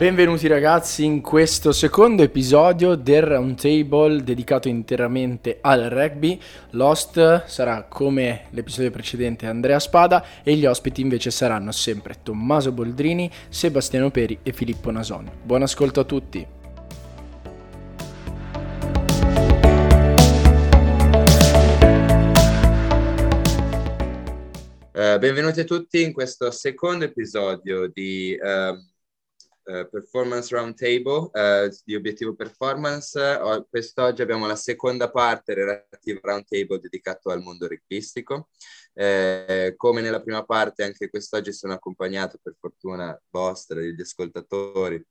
Benvenuti ragazzi in questo secondo episodio del roundtable dedicato interamente al rugby. L'host sarà come l'episodio precedente Andrea Spada e gli ospiti invece saranno sempre Tommaso Boldrini, Sebastiano Peri e Filippo Nason. Buon ascolto a tutti! Uh, benvenuti a tutti in questo secondo episodio di uh, uh, Performance Roundtable di Obiettivo Performance. quest'oggi abbiamo la seconda parte relativa al roundtable dedicato al mondo rugbyistico. Eh, come nella prima parte, anche quest'oggi sono accompagnato per fortuna vostra, degli ascoltatori,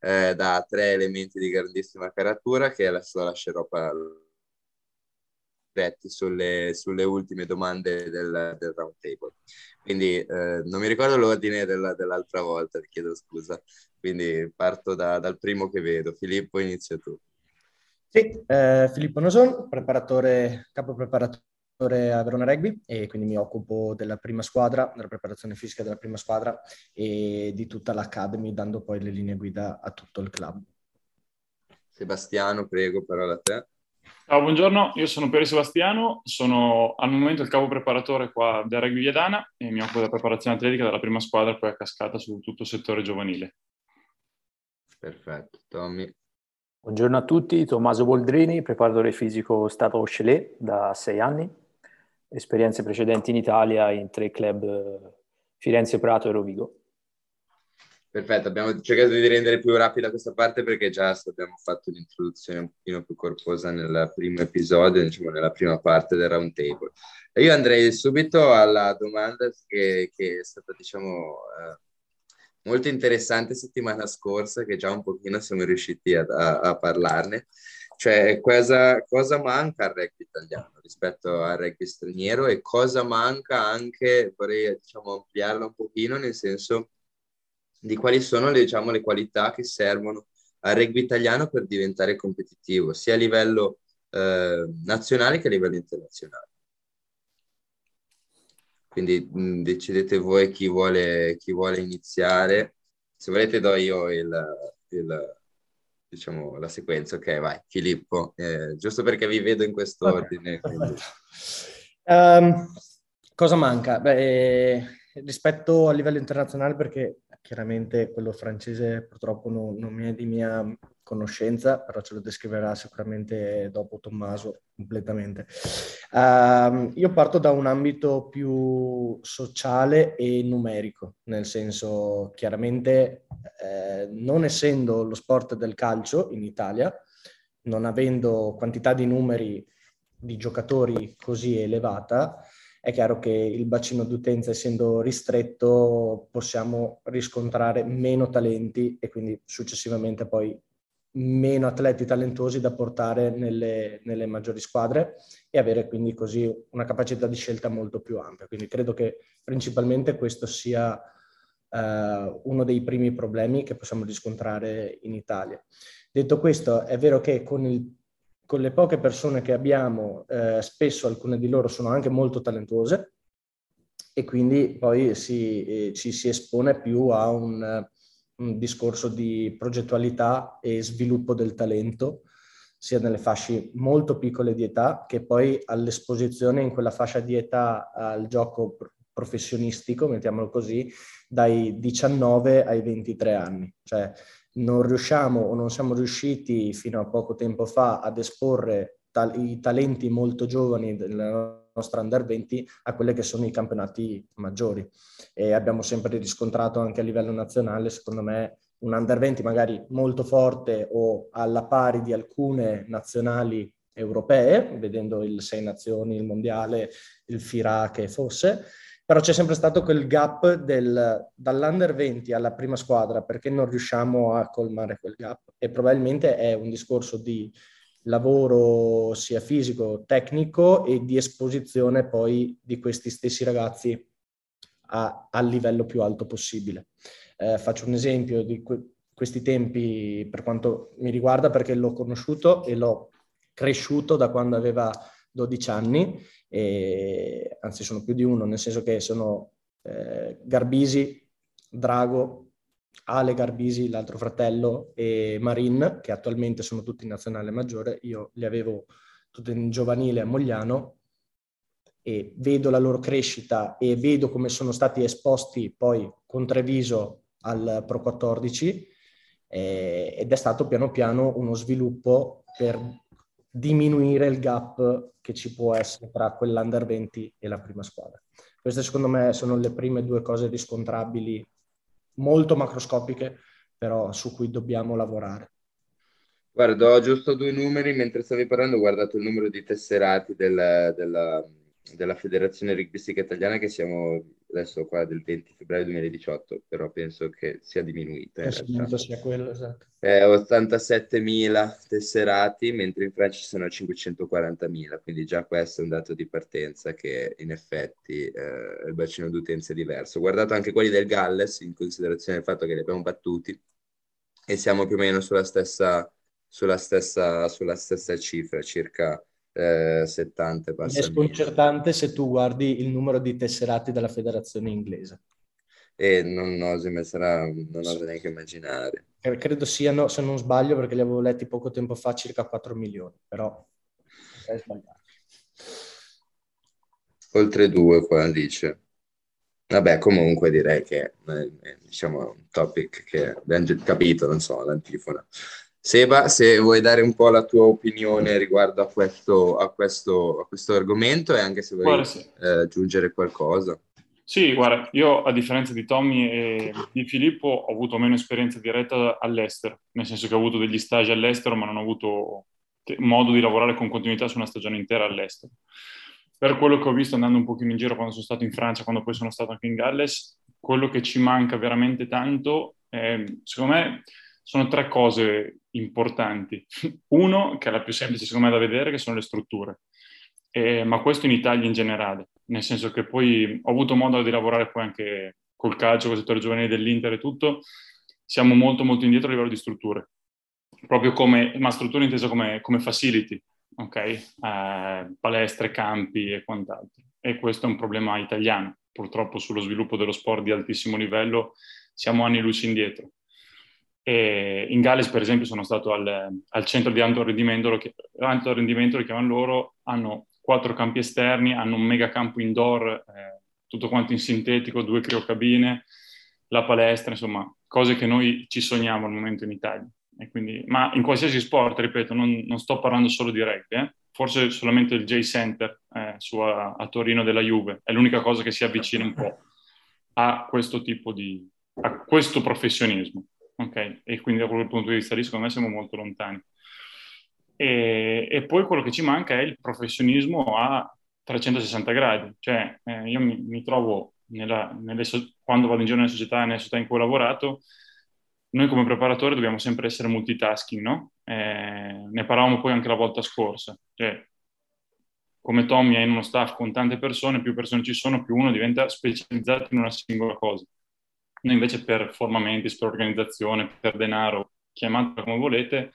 eh, da tre elementi di grandissima caratura che adesso lascerò parlare diretti sulle, sulle ultime domande del, del round table. Quindi eh, non mi ricordo l'ordine della, dell'altra volta, vi chiedo scusa. Quindi parto da, dal primo che vedo. Filippo, inizia tu. Sì, eh, Filippo Noson, preparatore, capo preparatore a Verona Rugby e quindi mi occupo della prima squadra, della preparazione fisica della prima squadra e di tutta l'Academy, dando poi le linee guida a tutto il club. Sebastiano, prego, parola a te. Ciao, buongiorno, io sono Piero Sebastiano, sono al momento il capo preparatore qua del Rugby Viadana e mi occupo della preparazione atletica della prima squadra poi a cascata su tutto il settore giovanile. Perfetto, Tommy. Buongiorno a tutti, Tommaso Boldrini, preparatore fisico stato Ochelet da sei anni, esperienze precedenti in Italia in tre club eh, Firenze, Prato e Rovigo. Perfetto, abbiamo cercato di rendere più rapida questa parte perché già abbiamo fatto un'introduzione un pochino più corposa nel primo episodio, diciamo nella prima parte del round table. E io andrei subito alla domanda che, che è stata, diciamo, eh, molto interessante settimana scorsa, che già un pochino siamo riusciti a, a, a parlarne, cioè cosa, cosa, manca al rugby italiano rispetto al rugby straniero e cosa manca anche, vorrei diciamo ampliarlo un pochino, nel senso di quali sono le, diciamo, le qualità che servono al rugby italiano per diventare competitivo, sia a livello eh, nazionale che a livello internazionale. Quindi mh, decidete voi chi vuole, chi vuole iniziare. Se volete do io il, il, diciamo, la sequenza. Ok, vai, Filippo, eh, giusto perché vi vedo in quest'ordine. Okay. Um, cosa manca? Beh, rispetto a livello internazionale, perché chiaramente quello francese purtroppo non, non è di mia conoscenza, però ce lo descriverà sicuramente dopo Tommaso completamente. Uh, io parto da un ambito più sociale e numerico, nel senso chiaramente eh, non essendo lo sport del calcio in Italia, non avendo quantità di numeri di giocatori così elevata, è chiaro che il bacino d'utenza essendo ristretto possiamo riscontrare meno talenti e quindi successivamente poi meno atleti talentuosi da portare nelle, nelle, maggiori squadre e avere quindi così una capacità di scelta molto più ampia. Quindi credo che principalmente questo sia eh, uno dei primi problemi che possiamo riscontrare in Italia. Detto questo, è vero che con il con le poche persone che abbiamo, eh, spesso alcune di loro sono anche molto talentuose e quindi poi si, eh, ci si espone più a un, un, discorso di progettualità e sviluppo del talento, sia nelle fasce molto piccole di età che poi all'esposizione in quella fascia di età al gioco professionistico, mettiamolo così, dai 19 ai 23 anni. Cioè non riusciamo o non siamo riusciti fino a poco tempo fa ad esporre ta- i talenti molto giovani della nostra Under 20 a quelli che sono i campionati maggiori. E abbiamo sempre riscontrato anche a livello nazionale, secondo me, un Under 20 magari molto forte o alla pari di alcune nazionali europee, vedendo il Sei Nazioni, il Mondiale, il FIRA che fosse, però c'è sempre stato quel gap del, dall'under 20 alla prima squadra perché non riusciamo a colmare quel gap e probabilmente è un discorso di lavoro sia fisico, tecnico e di esposizione poi di questi stessi ragazzi al livello più alto possibile. Eh, faccio un esempio di que- questi tempi per quanto mi riguarda perché l'ho conosciuto e l'ho cresciuto da quando aveva 12 anni e, anzi sono più di uno, nel senso che sono eh, Garbisi, Drago, Ale Garbisi, l'altro fratello, e Marin, che attualmente sono tutti in nazionale maggiore. Io li avevo tutti in giovanile a Mogliano e vedo la loro crescita e vedo come sono stati esposti poi con Treviso al Pro 14 eh, ed è stato piano piano uno sviluppo per diminuire il gap che ci può essere tra quell'under 20 e la prima squadra. Queste secondo me sono le prime due cose riscontrabili, molto macroscopiche, però su cui dobbiamo lavorare. Guarda, ho giusto due numeri, mentre stavi parlando ho guardato il numero di tesserati del, della, della Federazione Rugbistica Italiana che siamo adesso qua del 20 febbraio 2018, però penso che sia diminuita. Penso sia quello, esatto. È 87.000 tesserati, mentre in Francia ci sono 540.000, quindi già questo è un dato di partenza che in effetti eh, il bacino d'utenza è diverso. Ho guardato anche quelli del Galles, in considerazione del fatto che li abbiamo battuti, e siamo più o meno sulla stessa, sulla stessa, sulla stessa cifra, circa eh, 70 È sconcertante se tu guardi il numero di tesserati della federazione inglese. E non oso, sarà, non oso neanche immaginare. Credo siano, se non sbaglio, perché li avevo letti poco tempo fa, circa 4 milioni, però è sbagliato. Oltre due qua dice. Vabbè, comunque direi che è, diciamo, un topic che abbiamo capito, non so, l'antifona. Seba, se vuoi dare un po' la tua opinione riguardo a questo, a questo, a questo argomento e anche se vuoi guarda, sì. eh, aggiungere qualcosa. Sì, guarda, io a differenza di Tommy e di Filippo ho avuto meno esperienza diretta all'estero, nel senso che ho avuto degli stage all'estero ma non ho avuto modo di lavorare con continuità su una stagione intera all'estero. Per quello che ho visto andando un pochino in giro quando sono stato in Francia, quando poi sono stato anche in Galles, quello che ci manca veramente tanto, è, secondo me, sono tre cose importanti. Uno, che è la più semplice secondo me da vedere, che sono le strutture. Eh, ma questo in Italia in generale, nel senso che poi ho avuto modo di lavorare poi anche col calcio, con il settore giovanile dell'Inter e tutto, siamo molto molto indietro a livello di strutture, proprio come, ma strutture intese come, come facility, ok? Eh, palestre, campi e quant'altro. E questo è un problema italiano, purtroppo sullo sviluppo dello sport di altissimo livello siamo anni luce indietro. E in Galles, per esempio, sono stato al, al centro di alto rendimento, lo, alto rendimento, lo chiamano loro, hanno quattro campi esterni, hanno un mega campo indoor, eh, tutto quanto in sintetico, due criocabine, la palestra, insomma, cose che noi ci sogniamo al momento in Italia. Quindi, ma in qualsiasi sport, ripeto, non, non sto parlando solo di rugby, eh? forse solamente il J-Center eh, su, a, a, Torino della Juve è l'unica cosa che si avvicina un po' a questo tipo di, a questo professionismo. Ok, e quindi da quel punto di vista lì secondo me siamo molto lontani. E, e poi quello che ci manca è il professionismo a 360 gradi, cioè eh, io mi, mi trovo nella, nelle, quando vado in giro nelle società, nelle società in cui ho lavorato, noi come preparatori dobbiamo sempre essere multitasking, no? Eh, ne parlavamo poi anche la volta scorsa, cioè come Tommy è in uno staff con tante persone, più persone ci sono, più uno diventa specializzato in una singola cosa. Noi invece per formamenti, per organizzazione, per denaro, chiamatelo come volete,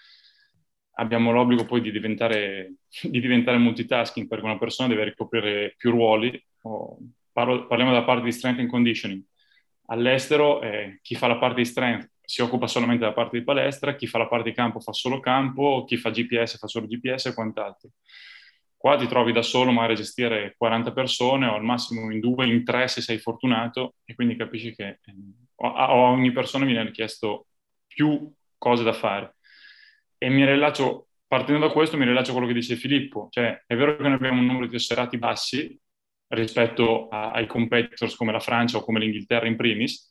abbiamo l'obbligo poi di diventare, di diventare multitasking perché una persona deve ricoprire più ruoli. Oh, parlo, parliamo della parte di strength and conditioning. All'estero eh, chi fa la parte di strength si occupa solamente della parte di palestra, chi fa la parte di campo fa solo campo, chi fa GPS fa solo GPS e quant'altro. Qua ti trovi da solo magari a gestire 40 persone o al massimo in due, in tre se sei fortunato e quindi capisci che eh, a ogni persona viene richiesto più cose da fare. E mi rilaccio, partendo da questo, mi rilaccio a quello che dice Filippo, cioè è vero che noi abbiamo un numero di tesserati bassi rispetto a, ai competitors come la Francia o come l'Inghilterra in primis,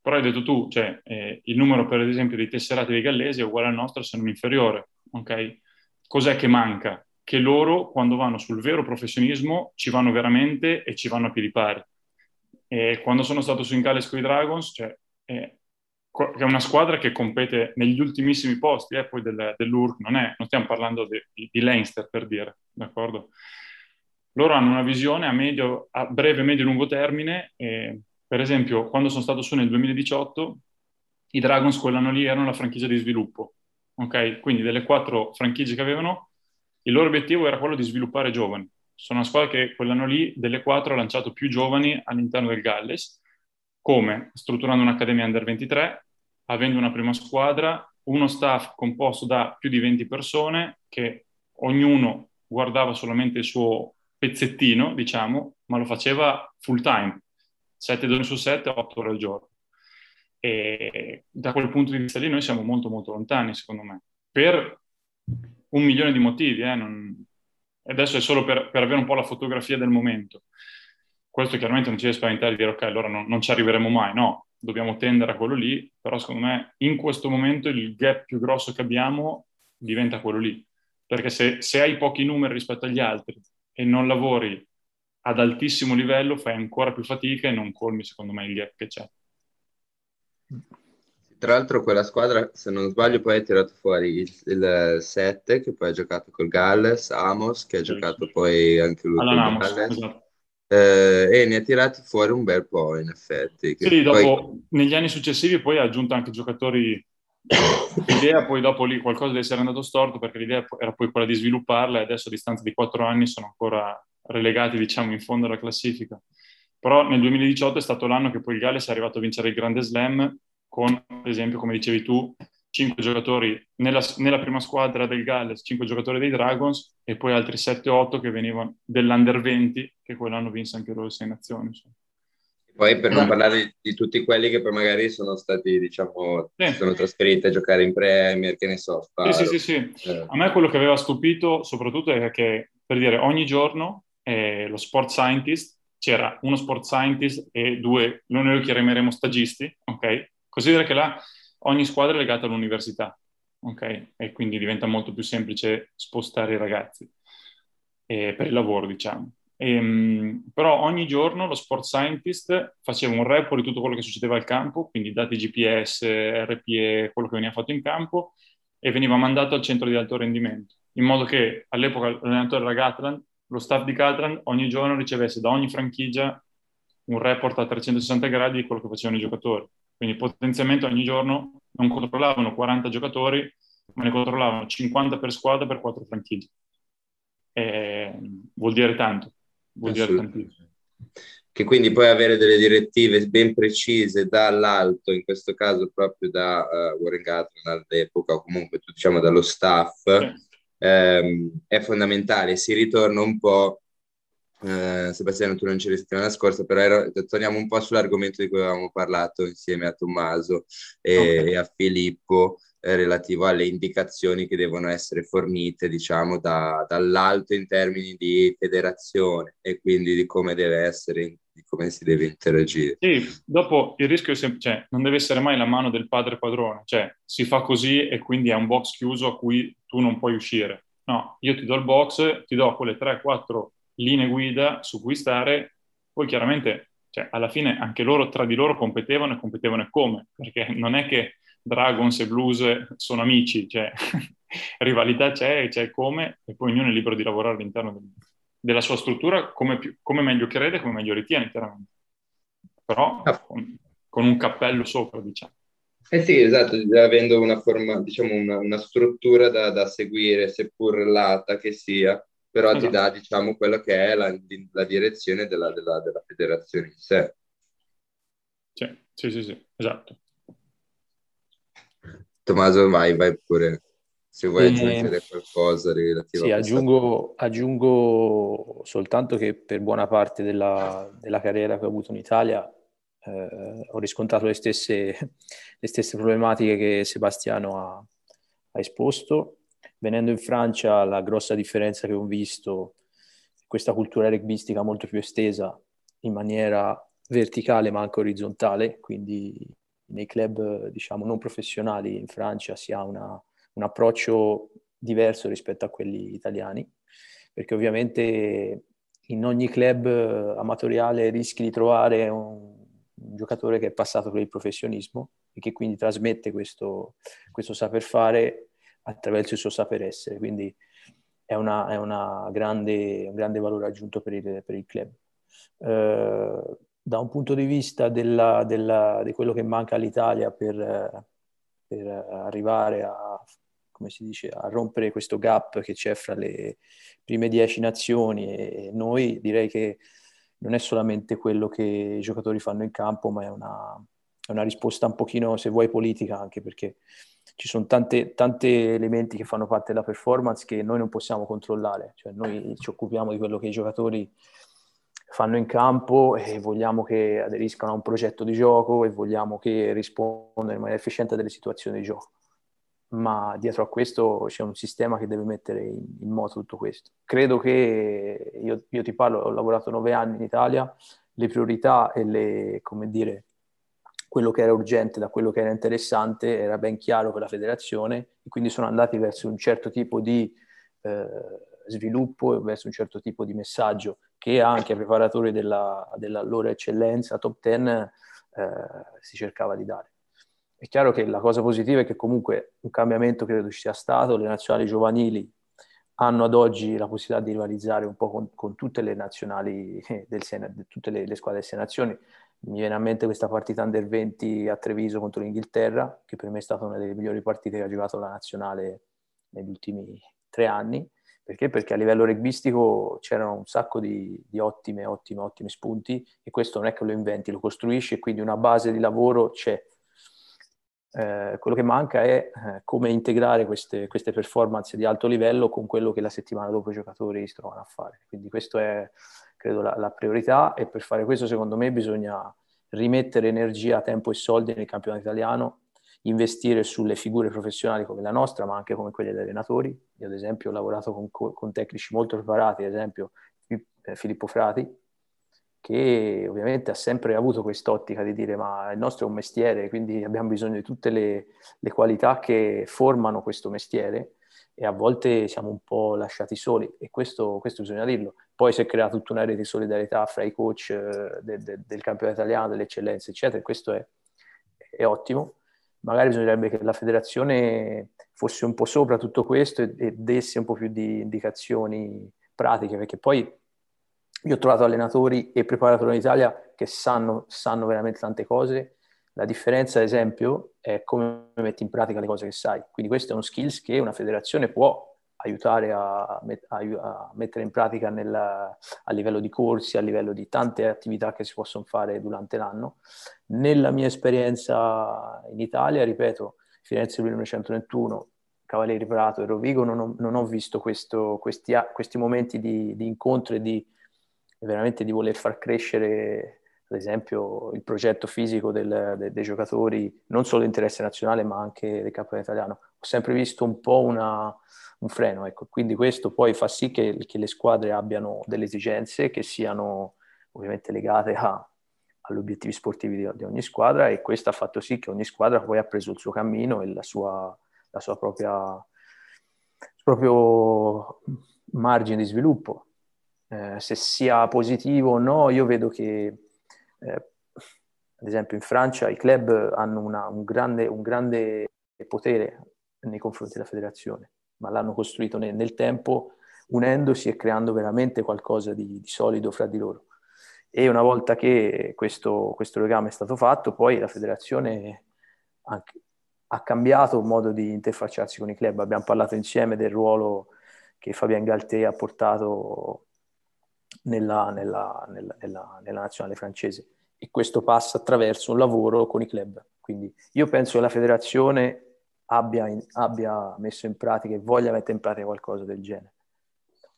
però hai detto tu, cioè eh, il numero per esempio dei tesserati dei gallesi è uguale al nostro se non inferiore, ok? Cos'è che manca? Che loro, quando vanno sul vero professionismo, ci vanno veramente e ci vanno a piedi pari. E quando sono stato su Incales con i Dragons, cioè, è, una squadra che compete negli ultimissimi posti, eh, poi del, dell'URC, non, non stiamo parlando di, di, Leinster per dire, d'accordo? Loro hanno una visione a, medio, a breve, medio e lungo termine. E, per esempio, quando sono stato su nel 2018, i Dragons quell'anno lì erano la franchigia di sviluppo. Ok? Quindi delle quattro franchigie che avevano, il loro obiettivo era quello di sviluppare giovani. Sono una squadra che quell'anno lì, delle quattro, ha lanciato più giovani all'interno del Galles, come strutturando un'accademia under 23, avendo una prima squadra, uno staff composto da più di 20 persone che ognuno guardava solamente il suo pezzettino, diciamo, ma lo faceva full time, 7 giorni su 7, 8 ore al giorno. E da quel punto di vista lì noi siamo molto molto lontani, secondo me, per un milione di motivi. Eh? Non... Adesso è solo per, per, avere un po' la fotografia del momento. Questo chiaramente non ci deve spaventare di dire ok, allora non, non ci arriveremo mai, no, dobbiamo tendere a quello lì, però secondo me in questo momento il gap più grosso che abbiamo diventa quello lì, perché se, se hai pochi numeri rispetto agli altri e non lavori ad altissimo livello fai ancora più fatica e non colmi secondo me il gap che c'è. Tra l'altro quella squadra, se non sbaglio, poi ha tirato fuori il, 7 che poi ha giocato col Galles, Amos che ha giocato poi anche lui Alan Amos, esatto. eh, e ne ha tirati fuori un bel po' in effetti. Sì, dopo, poi... negli anni successivi poi ha aggiunto anche giocatori L'idea poi dopo lì qualcosa deve essere andato storto perché l'idea era poi quella di svilupparla e adesso a distanza di quattro anni sono ancora relegati diciamo in fondo alla classifica. Però nel 2018 è stato l'anno che poi il Galles è arrivato a vincere il Grande Slam con, ad esempio, come dicevi tu, cinque giocatori nella, nella prima squadra del Galles, cinque giocatori dei Dragons e poi altri 7-8 che venivano dell'Under 20 che quell'anno vinse anche loro sei nazioni. Insomma. Poi per non parlare di, di, tutti quelli che poi magari sono stati, diciamo, sì. sono trasferiti a giocare in Premier, che ne so. Sparo. Sì, sì, sì, sì. Eh. A me quello che aveva stupito soprattutto è che, per dire, ogni giorno eh, lo sport scientist, c'era uno sport scientist e due, noi lo chiameremo stagisti, ok? Considera che là ogni squadra è legata all'università, ok? E quindi diventa molto più semplice spostare i ragazzi eh, per il lavoro, diciamo. E, ehm, però ogni giorno lo sport scientist faceva un report di tutto quello che succedeva al campo, quindi dati GPS, RPE, quello che veniva fatto in campo, e veniva mandato al centro di alto rendimento, in modo che all'epoca l'allenatore era Gatland, lo staff di Gatland ogni giorno ricevesse da ogni franchigia un report a 360 gradi di quello che facevano i giocatori. Quindi potenzialmente ogni giorno non controllavano 40 giocatori, ma ne controllavano 50 per squadra per 4 franchigie. E vuol dire tanto vuol dire tantissimo. Che quindi poi avere delle direttive ben precise dall'alto, in questo caso proprio da uh, Warren Gatland all'epoca, o comunque diciamo dallo staff, sì. ehm, è fondamentale. Si ritorna un po', eh, Sebastiano tu non c'eri settimana scorsa, però ero, torniamo un po' sull'argomento di cui avevamo parlato insieme a Tommaso e, okay. e a Filippo, eh, relativo alle indicazioni che devono essere fornite, diciamo, da, dall'alto in termini di federazione e quindi di come deve essere, di come si deve interagire. Sì, dopo il rischio è sempre, cioè, non deve essere mai la mano del padre padrone, cioè si fa così e quindi è un box chiuso a cui tu non puoi uscire. No, io ti do il box, ti do quelle 3-4 linee guida su cui stare, poi chiaramente cioè, alla fine anche loro tra di loro competevano e competevano e come, perché non è che Dragons e Blues sono amici, cioè rivalità c'è, c'è come, e poi ognuno è libero di lavorare all'interno del, della sua struttura come, più, come, meglio crede, come meglio ritiene, chiaramente. Però ah. con, con, un cappello sopra, diciamo. Eh sì, esatto, avendo una forma, diciamo, una, una struttura da, da, seguire, seppur lata che sia, però esatto. ti dà, diciamo, quello che è la, la direzione della, della, della federazione in sé. Sì, sì, sì, sì, esatto. Tommaso, vai, vai pure. Se vuoi aggiungere qualcosa relativo sì, a aggiungo, aggiungo, soltanto che per buona parte della, della carriera che ho avuto in Italia eh, ho riscontrato le stesse, le stesse, problematiche che Sebastiano ha, ha, esposto. Venendo in Francia, la grossa differenza che ho visto è questa cultura rugbistica molto più estesa in maniera verticale ma anche orizzontale, quindi nei club diciamo non professionali in Francia si ha una, un approccio diverso rispetto a quelli italiani, perché ovviamente in ogni club amatoriale rischi di trovare un, un giocatore che è passato per il professionismo e che quindi trasmette questo, questo saper fare attraverso il suo saper essere, quindi è, una, è una grande, un grande valore aggiunto per il, per il club. Uh, da un punto di vista della, della, di quello che manca all'Italia per, per, arrivare a, dice, a rompere questo gap che c'è fra le prime dieci nazioni e noi, direi che non è solamente quello che i giocatori fanno in campo, ma è una, è una risposta un pochino, se vuoi, politica anche perché ci sono tanti elementi che fanno parte della performance che noi non possiamo controllare, cioè noi ci occupiamo di quello che i giocatori fanno in campo e vogliamo che aderiscano a un progetto di gioco e vogliamo che rispondano in maniera efficiente a delle situazioni di gioco. Ma dietro a questo c'è un sistema che deve mettere in, moto tutto questo. Credo che io, io, ti parlo, ho lavorato nove anni in Italia, le priorità e le, come dire, quello che era urgente da quello che era interessante era ben chiaro per la federazione e quindi sono andati verso un certo tipo di eh, sviluppo e verso un certo tipo di messaggio che anche ai preparatori della, loro eccellenza top 10 eh, si cercava di dare. È chiaro che la cosa positiva è che comunque un cambiamento credo ci sia stato, le nazionali giovanili hanno ad oggi la possibilità di rivalizzare un po' con, con tutte le nazionali del Sena, tutte le, le squadre del Sei Nazioni. Mi viene a mente questa partita under 20 a Treviso contro l'Inghilterra, che per me è stata una delle migliori partite che ha giocato la nazionale negli ultimi tre anni. Perché? Perché a livello rugbyistico c'erano un sacco di, di, ottime, ottime, ottime spunti e questo non è che lo inventi, lo costruisci e quindi una base di lavoro c'è. Eh, quello che manca è eh, come integrare queste, queste, performance di alto livello con quello che la settimana dopo i giocatori si trovano a fare. Quindi questa è, credo, la, la priorità e per fare questo secondo me bisogna rimettere energia, tempo e soldi nel campionato italiano investire sulle figure professionali come la nostra, ma anche come quelle degli allenatori. Io ad esempio ho lavorato con, con tecnici molto preparati, ad esempio eh, Filippo Frati, che ovviamente ha sempre avuto quest'ottica di dire ma il nostro è un mestiere, quindi abbiamo bisogno di tutte le, le qualità che formano questo mestiere e a volte siamo un po' lasciati soli e questo, questo bisogna dirlo. Poi si è creata tutta una rete di solidarietà fra i coach eh, de, de, del campionato italiano, delle eccellenze, eccetera, e questo è, è ottimo magari bisognerebbe che la federazione fosse un po' sopra tutto questo e, e desse un po' più di indicazioni pratiche, perché poi io ho trovato allenatori e preparatori in Italia che sanno, sanno veramente tante cose. La differenza, ad esempio, è come metti in pratica le cose che sai. Quindi questo è uno skills che una federazione può aiutare a, met- a mettere in pratica nel, a livello di corsi, a livello di tante attività che si possono fare durante l'anno. Nella mia esperienza in Italia, ripeto, Firenze 1921, Cavalieri Prato e Rovigo, non ho, non ho visto questo, questi, questi, momenti di, di incontro e di veramente di voler far crescere ad esempio il progetto fisico del, de, dei giocatori, non solo di interesse nazionale ma anche del campionato italiano. Ho sempre visto un po' una, un freno. Ecco. Quindi questo poi fa sì che, che, le squadre abbiano delle esigenze che siano ovviamente legate a, agli obiettivi sportivi di, di, ogni squadra e questo ha fatto sì che ogni squadra poi ha preso il suo cammino e la sua, la sua propria proprio margine di sviluppo. Eh, se sia positivo o no, io vedo che eh, ad esempio in Francia i club hanno una, un, grande, un grande potere nei confronti della federazione ma l'hanno costruito nel, nel tempo unendosi e creando veramente qualcosa di, di, solido fra di loro. E una volta che questo, questo legame è stato fatto, poi la federazione anche, ha cambiato il modo di interfacciarsi con i club. Abbiamo parlato insieme del ruolo che Fabien Galté ha portato nella, nella, nella, nella, nazionale francese e questo passa attraverso un lavoro con i club. Quindi io penso che la federazione abbia, in, abbia messo in pratica e voglia mettere in pratica qualcosa del genere.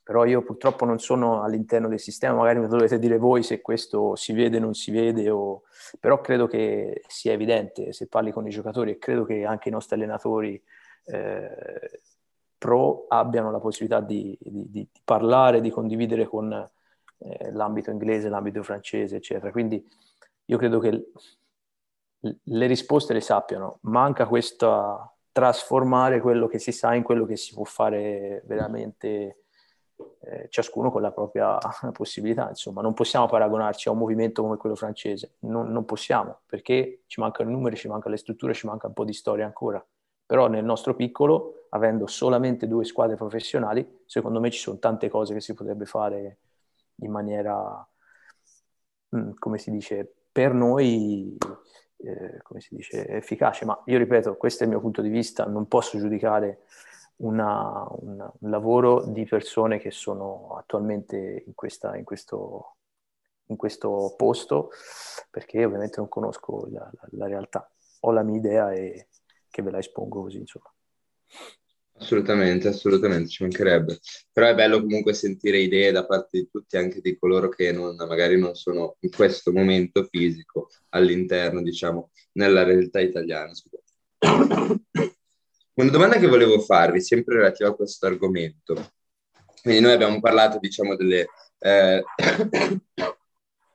Però io purtroppo non sono all'interno del sistema, magari mi dovete dire voi se questo si vede o non si vede, o... però credo che sia evidente se parli con i giocatori e credo che anche i nostri allenatori eh, pro abbiano la possibilità di, di, di, parlare, di condividere con eh, l'ambito inglese, l'ambito francese, eccetera. Quindi io credo che le risposte le sappiano, manca questa trasformare quello che si sa in quello che si può fare veramente eh, ciascuno con la propria possibilità. Insomma, non possiamo paragonarci a un movimento come quello francese, non, non possiamo, perché ci mancano i numeri, ci mancano le strutture, ci manca un po' di storia ancora. Però nel nostro piccolo, avendo solamente due squadre professionali, secondo me ci sono tante cose che si potrebbe fare in maniera, mm, come si dice, per noi eh, come si dice, efficace, ma io ripeto, questo è il mio punto di vista, non posso giudicare una, una, un lavoro di persone che sono attualmente in, questa, in, questo, in questo posto perché ovviamente non conosco la, la, la realtà. Ho la mia idea e che ve la espongo così, insomma. Assolutamente, assolutamente, ci mancherebbe. Però è bello comunque sentire idee da parte di tutti, anche di coloro che non, magari non sono in questo momento fisico all'interno, diciamo, nella realtà italiana. Una domanda che volevo farvi, sempre relativa a questo argomento. Quindi noi abbiamo parlato, diciamo, delle, eh,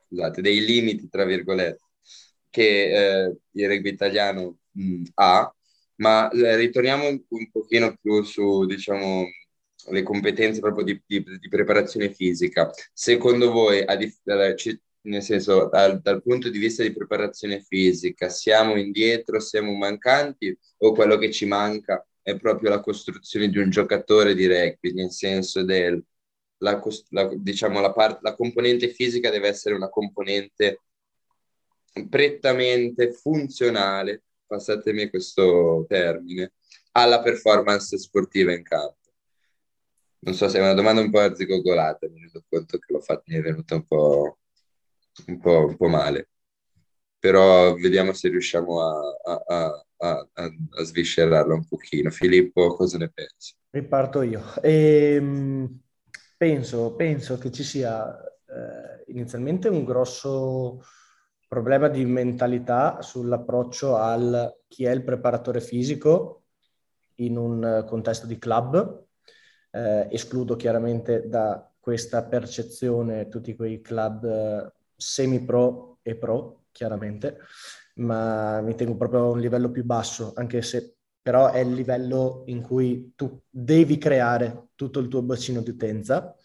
scusate, dei limiti, tra virgolette, che eh, il rugby italiano mh, ha ma eh, ritorniamo un pochino più su, diciamo, le competenze proprio di, di, di preparazione fisica. Secondo voi, dif- nel senso, dal, dal, punto di vista di preparazione fisica, siamo indietro, siamo mancanti o quello che ci manca è proprio la costruzione di un giocatore di rugby, nel senso del, la, la, diciamo, la, part- la componente fisica deve essere una componente prettamente funzionale passatemi questo termine, alla performance sportiva in campo? Non so se è una domanda un po' arzigogolata, mi rendo conto che l'ho fatta, mi è venuta un po', un po', un po male, però vediamo se riusciamo a, a, a, a, sviscerarla un pochino. Filippo, cosa ne pensi? Riparto io. Ehm, penso, penso che ci sia eh, inizialmente un grosso problema di mentalità sull'approccio al chi è il preparatore fisico in un contesto di club. Eh, escludo chiaramente da questa percezione tutti quei club eh, semi-pro e pro, chiaramente, ma mi tengo proprio a un livello più basso, anche se però è il livello in cui tu devi creare tutto il tuo bacino di utenza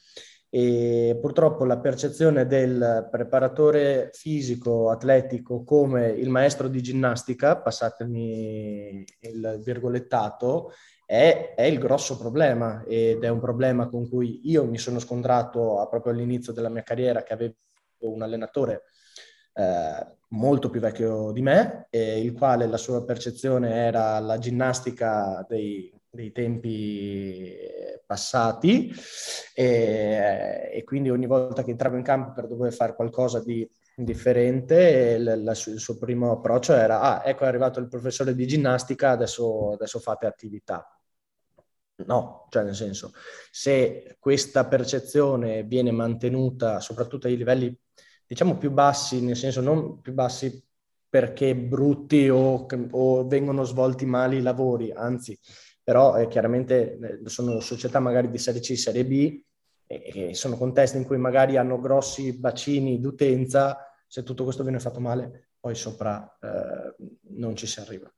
e purtroppo la percezione del preparatore fisico atletico come il maestro di ginnastica, passatemi il virgolettato, è, è, il grosso problema ed è un problema con cui io mi sono scontrato proprio all'inizio della mia carriera che avevo un allenatore eh, molto più vecchio di me, il quale la sua percezione era la ginnastica dei dei tempi passati e, e, quindi ogni volta che entravo in campo per dover fare qualcosa di differente il, la, il suo primo approccio era ah ecco è arrivato il professore di ginnastica adesso, adesso fate attività. No, cioè nel senso, se questa percezione viene mantenuta soprattutto ai livelli, diciamo, più bassi, nel senso non più bassi perché brutti o, o vengono svolti male i lavori, anzi, però eh, chiaramente eh, sono società magari di Serie C, Serie B, e, e sono contesti in cui magari hanno grossi bacini d'utenza, se tutto questo viene fatto male, poi sopra eh, non ci si arriva.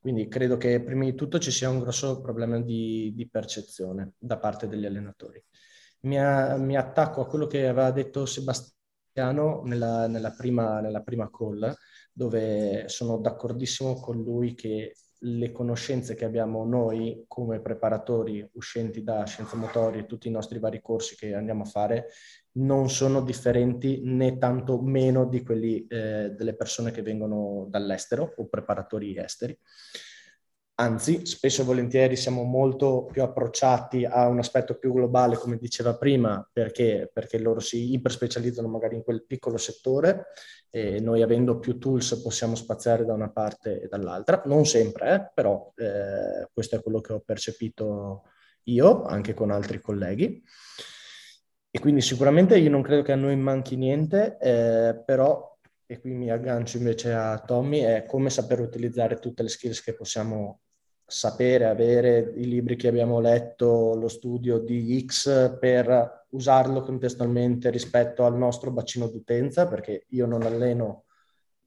Quindi credo che prima di tutto ci sia un grosso problema di, di percezione da parte degli allenatori. Mi, a, mi, attacco a quello che aveva detto Sebastiano nella, nella, prima, nella prima call, dove sono d'accordissimo con lui che le conoscenze che abbiamo noi come preparatori uscenti da scienze motorie tutti i nostri vari corsi che andiamo a fare non sono differenti né tanto meno di quelli eh, delle persone che vengono dall'estero o preparatori esteri. Anzi, spesso e volentieri siamo molto più approcciati a un aspetto più globale, come diceva prima, perché, perché loro si iperspecializzano magari in quel piccolo settore e noi avendo più tools possiamo spaziare da una parte e dall'altra. Non sempre, eh, però eh, questo è quello che ho percepito io, anche con altri colleghi. E quindi sicuramente io non credo che a noi manchi niente, eh, però, e qui mi aggancio invece a Tommy, è come saper utilizzare tutte le skills che possiamo sapere, avere i libri che abbiamo letto, lo studio di X per usarlo contestualmente rispetto al nostro bacino d'utenza, perché io non alleno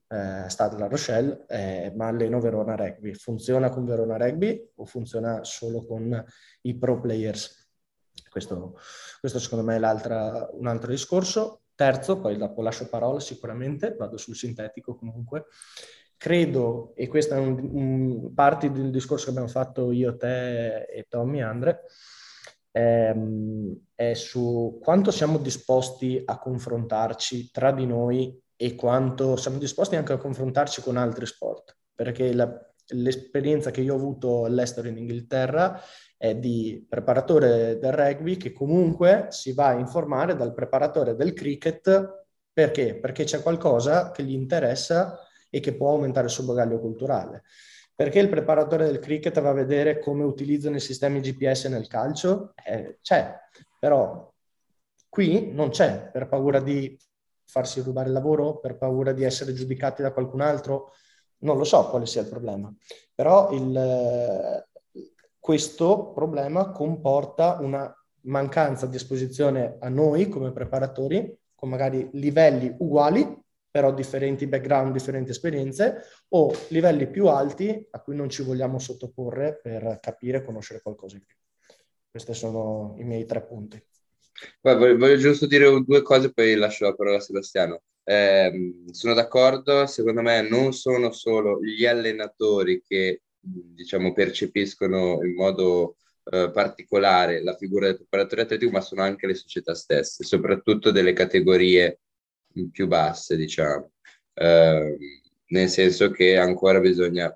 eh, Stade La Rochelle, eh, ma alleno Verona Rugby. Funziona con Verona Rugby o funziona solo con i pro players? Questo, questo secondo me è un altro discorso. Terzo, poi dopo lascio parola sicuramente, vado sul sintetico comunque, credo, e questo è un, un, parte del discorso che abbiamo fatto io, te e Tommy Andre, ehm, è su quanto siamo disposti a confrontarci tra di noi e quanto siamo disposti anche a confrontarci con altri sport. Perché la, l'esperienza che io ho avuto all'estero in Inghilterra è di preparatore del rugby che comunque si va a informare dal preparatore del cricket Perché? Perché c'è qualcosa che gli interessa e che può aumentare il suo bagaglio culturale. Perché il preparatore del cricket va a vedere come utilizzano i sistemi GPS nel calcio? Eh, c'è, però qui non c'è per paura di farsi rubare il lavoro, per paura di essere giudicati da qualcun altro. Non lo so quale sia il problema, però il, questo problema comporta una mancanza di esposizione a noi come preparatori, con magari livelli uguali, però differenti background, differenti esperienze, o livelli più alti a cui non ci vogliamo sottoporre per capire e conoscere qualcosa in più. Questi sono i miei tre punti. Guarda, voglio giusto dire due cose, poi lascio la parola a Sebastiano. Eh, sono d'accordo, secondo me non sono solo gli allenatori che diciamo, percepiscono in modo eh, particolare la figura del preparatore atletico, ma sono anche le società stesse, soprattutto delle categorie più basse, diciamo, eh, nel senso che ancora bisogna,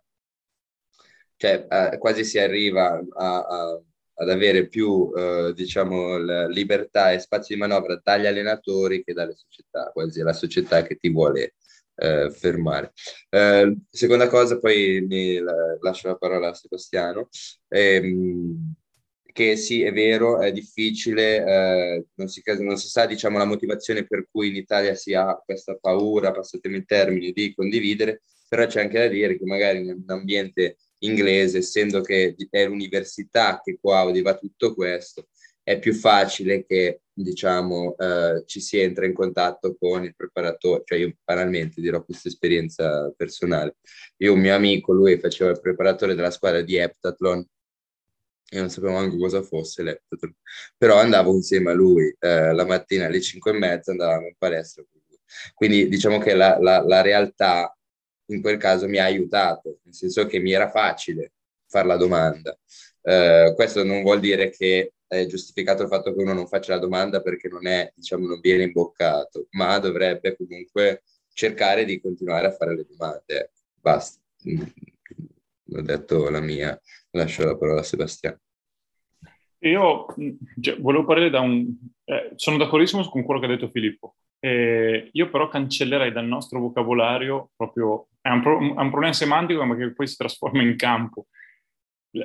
cioè eh, quasi si arriva a, a, ad avere più, eh, diciamo, libertà e spazio di manovra dagli allenatori che dalle società, quasi la società che ti vuole eh, fermare. Eh, seconda cosa, poi mi la, lascio la parola a Sebastiano. Ehm, che sì, è vero, è difficile, eh, non, si, non, si, sa diciamo, la motivazione per cui in Italia si ha questa paura, passatemi in termini, di condividere, però c'è anche da dire che magari in un ambiente inglese, essendo che è l'università che coadiuva tutto questo, è più facile che diciamo eh, ci si entra in contatto con il preparatore, cioè io banalmente dirò questa esperienza personale. Io un mio amico, lui faceva il preparatore della squadra di Heptathlon io non sapevo neanche cosa fosse l'Heptathlon, però andavo insieme a lui eh, la mattina alle 5 e mezza, andavamo in palestra. Quindi diciamo che la, la, la realtà in quel caso mi ha aiutato, nel senso che mi era facile fare la domanda. Eh, questo non vuol dire che è giustificato il fatto che uno non faccia la domanda perché non è, diciamo, non viene imboccato, ma dovrebbe comunque cercare di continuare a fare le domande. Basta. Ho detto la mia, lascio la parola a Sebastiano. Io cioè, volevo parlare da un... Eh, sono d'accordissimo con quello che ha detto Filippo. Eh, io però cancellerei dal nostro vocabolario proprio... È un, pro, un problema semantico ma che poi si trasforma in campo.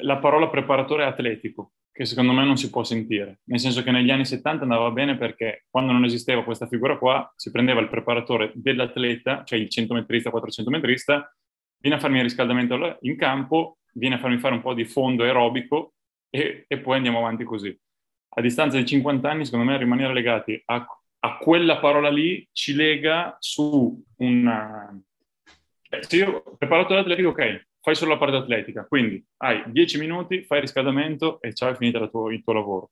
La parola preparatore atletico, che secondo me non si può sentire. Nel senso che negli anni 70 andava bene perché quando non esisteva questa figura qua, si prendeva il preparatore dell'atleta, cioè il 100 metrista, 400 metrista, viene a farmi il riscaldamento in campo, viene a farmi fare un po' di fondo aerobico e, e poi andiamo avanti così. A distanza di 50 anni, secondo me, rimanere legati a, a quella parola lì ci lega su una... Eh, se io preparato l'atletico, ok, fai solo la parte atletica, quindi hai 10 minuti, fai il riscaldamento e ciao, è finita tuo, il tuo lavoro.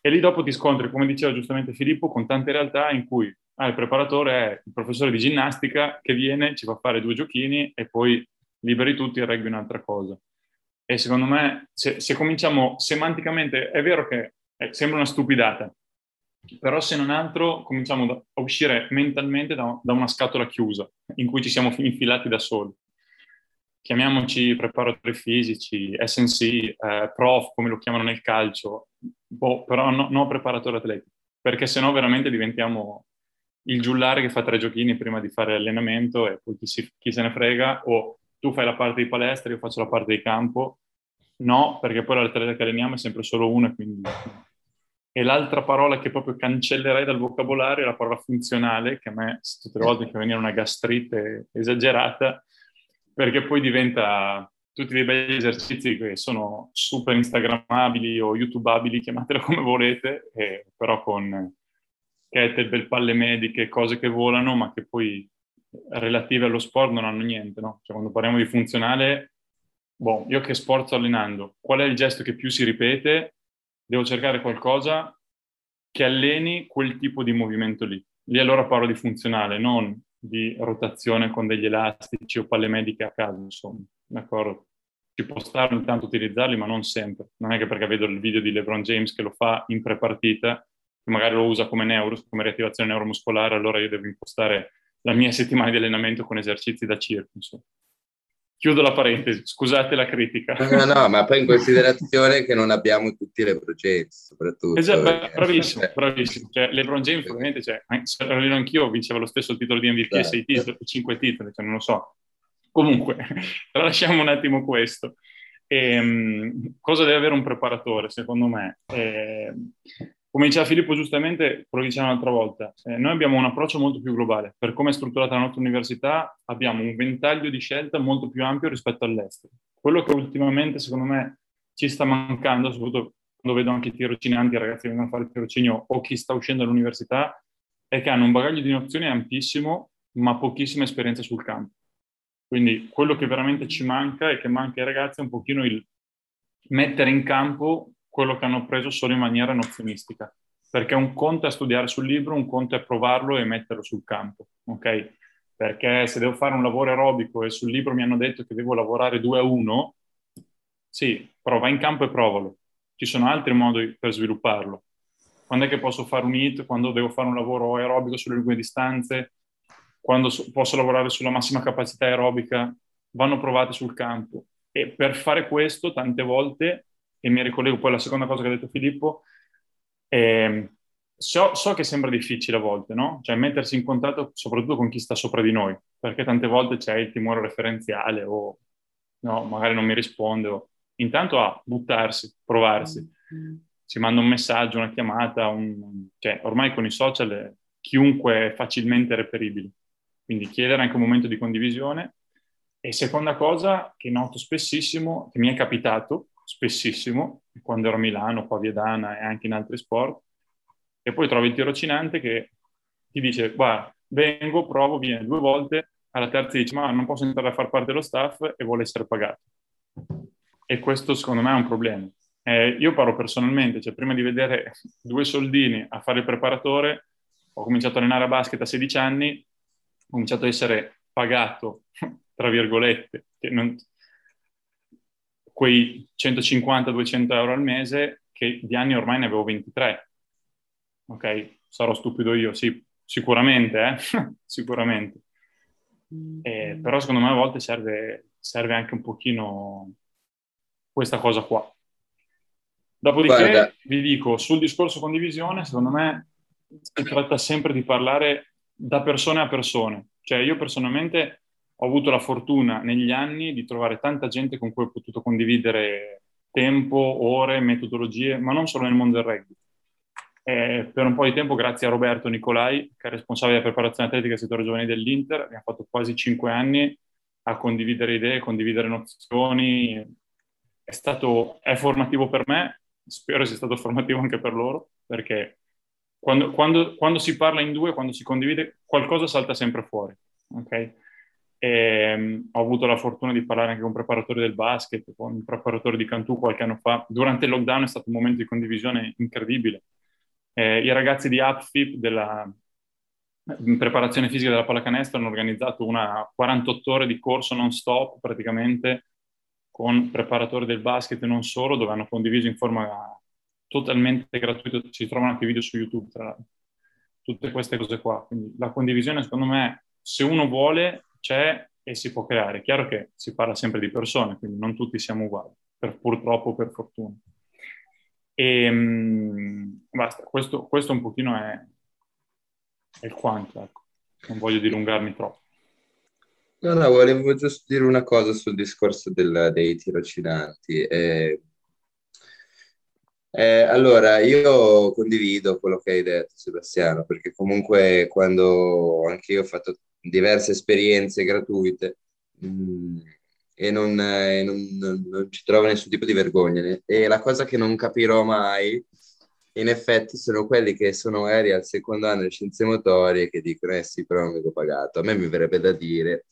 E lì dopo ti scontri, come diceva giustamente Filippo, con tante realtà in cui ah, il preparatore è il professore di ginnastica che viene, ci fa fare due giochini e poi liberi tutti e regui un'altra cosa. E secondo me, se, se cominciamo semanticamente, è vero che eh, sembra una stupidata, però se non altro cominciamo da, a uscire mentalmente da, da, una scatola chiusa in cui ci siamo infilati da soli. Chiamiamoci preparatori fisici, SNC, eh, prof, come lo chiamano nel calcio, boh, però no, no preparatore atletico, perché sennò veramente diventiamo il giullare che fa tre giochini prima di fare allenamento e poi chi, si, chi se ne frega, o tu fai la parte di palestra, io faccio la parte di campo. No, perché poi l'atleta che alleniamo è sempre solo uno. Quindi... E l'altra parola che proprio cancellerei dal vocabolario è la parola funzionale, che a me tutte le volte che viene una gastrite esagerata, perché poi diventa tutti dei begli esercizi che sono super instagrammabili o youtubabili, chiamatelo come volete, però con kettlebell, palle mediche, cose che volano, ma che poi relative allo sport non hanno niente, no? Cioè, quando parliamo di funzionale, boh, io che sport sto allenando, qual è il gesto che più si ripete? Devo cercare qualcosa che alleni quel tipo di movimento lì. Lì allora parlo di funzionale, non di rotazione con degli elastici o palle mediche a caso, insomma, d'accordo? Ci può stare intanto utilizzarli, ma non sempre. Non è che perché vedo il video di LeBron James che lo fa in pre-partita, che magari lo usa come neuro, come riattivazione neuromuscolare, allora io devo impostare la mia settimana di allenamento con esercizi da circo, insomma. Chiudo la parentesi, scusate la critica. No, no, ma poi in considerazione che non abbiamo tutti le James, soprattutto. Esatto, perché... bravissimo, bravissimo. Cioè, LeBron James, probabilmente, cioè, se anch'io, vinceva lo stesso titolo di MVP, esatto. sei titoli, cinque titoli, cioè, non lo so. Comunque, lasciamo un attimo questo. E, um, cosa deve avere un preparatore, secondo me? Eh, come diceva Filippo giustamente, quello che dicevamo l'altra volta, eh, noi abbiamo un approccio molto più globale. Per come è strutturata la nostra università abbiamo un ventaglio di scelta molto più ampio rispetto all'estero. Quello che ultimamente, secondo me, ci sta mancando, soprattutto quando vedo anche i tirocinanti, i ragazzi che vengono a fare il tirocinio o chi sta uscendo dall'università, è che hanno un bagaglio di nozioni ampissimo, ma pochissima esperienza sul campo. Quindi quello che veramente ci manca e che manca ai ragazzi è un pochino il mettere in campo quello che hanno preso solo in maniera nozionistica, perché un conto è studiare sul libro, un conto è provarlo e metterlo sul campo, ok? Perché se devo fare un lavoro aerobico e sul libro mi hanno detto che devo lavorare 2 a 1, sì, prova in campo e provalo. Ci sono altri modi per svilupparlo. Quando è che posso fare un hit? Quando devo fare un lavoro aerobico sulle lunghe distanze? Quando so- posso lavorare sulla massima capacità aerobica? Vanno provate sul campo. E per fare questo, tante volte e mi ricollego poi alla seconda cosa che ha detto Filippo, eh, so, so, che sembra difficile a volte, no? Cioè mettersi in contatto soprattutto con chi sta sopra di noi, perché tante volte c'è il timore referenziale o no, magari non mi risponde. O... Intanto a buttarsi, provarsi. Si manda un messaggio, una chiamata, un... cioè ormai con i social chiunque è facilmente reperibile. Quindi chiedere anche un momento di condivisione. E seconda cosa che noto spessissimo, che mi è capitato, spessissimo, quando ero a Milano, qua a Viedana e anche in altri sport, e poi trovi il tirocinante che ti dice, guarda, vengo, provo, viene due volte, alla terza dice, ma non posso entrare a far parte dello staff e vuole essere pagato. E questo secondo me è un problema. Eh, io parlo personalmente, cioè prima di vedere due soldini a fare il preparatore, ho cominciato a allenare a basket a 16 anni, ho cominciato a essere pagato, tra virgolette, che non, quei 150-200 euro al mese che di anni ormai ne avevo 23. Ok, sarò stupido io, sì, sicuramente, eh? sicuramente. Eh, però secondo me a volte serve, serve, anche un pochino questa cosa qua. Dopodiché Guarda. vi dico, sul discorso condivisione, secondo me si tratta sempre di parlare da persone a persone. Cioè io personalmente ho avuto la fortuna negli anni di trovare tanta gente con cui ho potuto condividere tempo, ore, metodologie, ma non solo nel mondo del rugby. Eh, per un po' di tempo, grazie a Roberto Nicolai, che è responsabile della preparazione atletica del settore giovanile dell'Inter, abbiamo fatto quasi cinque anni a condividere idee, condividere nozioni. È stato, è formativo per me, spero sia stato formativo anche per loro, perché quando, quando, quando si parla in due, quando si condivide, qualcosa salta sempre fuori. Okay? E, um, ho avuto la fortuna di parlare anche con un preparatore del basket, con un preparatore di Cantù qualche anno fa. Durante il lockdown è stato un momento di condivisione incredibile. Eh, I ragazzi di AppFip, della preparazione fisica della pallacanestro, hanno organizzato una 48 ore di corso non stop praticamente con preparatori del basket e non solo, dove hanno condiviso in forma totalmente gratuita. Si trovano anche video su YouTube, tra. Tutte queste cose qua. Quindi la condivisione, secondo me, se uno vuole, c'è e si può creare. È chiaro che si parla sempre di persone, quindi non tutti siamo uguali, per, purtroppo per fortuna. E mh, basta, questo, questo, un pochino è, è il quanto, ecco. non voglio dilungarmi troppo. No, no, volevo giusto dire una cosa sul discorso del, dei tirocinanti. Eh, eh, allora, io condivido quello che hai detto, Sebastiano, perché comunque quando anche io ho fatto diverse esperienze gratuite mh, mm, e, non, eh, non, non, ci trovo nessun tipo di vergogna. E la cosa che non capirò mai, in effetti, sono quelli che sono magari al secondo anno di scienze motorie che dicono, eh sì, però non vengo pagato. A me mi verrebbe da dire,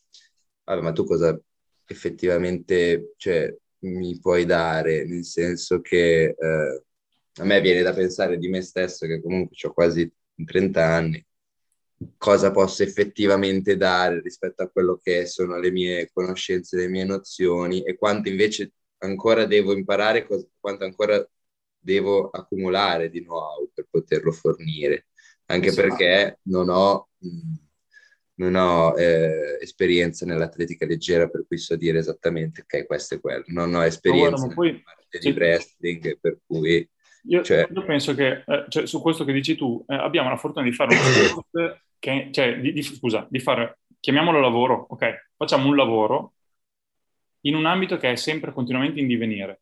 vabbè, ma tu cosa effettivamente cioè, mi puoi dare? Nel senso che eh, a me viene da pensare di me stesso, che comunque ho quasi 30 anni, cosa posso effettivamente dare rispetto a quello che sono le mie conoscenze, le mie nozioni e quanto invece ancora devo imparare, quanto ancora devo accumulare di know-how per poterlo fornire, anche sì. perché non ho, non ho eh, esperienza nell'atletica leggera per cui so dire esattamente ok questo è quello, non ho esperienza guarda, poi, parte di wrestling per cui... Io, cioè... io penso che eh, cioè, su questo che dici tu eh, abbiamo la fortuna di fare un sport che, cioè, di, di, scusa, di fare, chiamiamolo lavoro, ok? Facciamo un lavoro in un ambito che è sempre continuamente in divenire,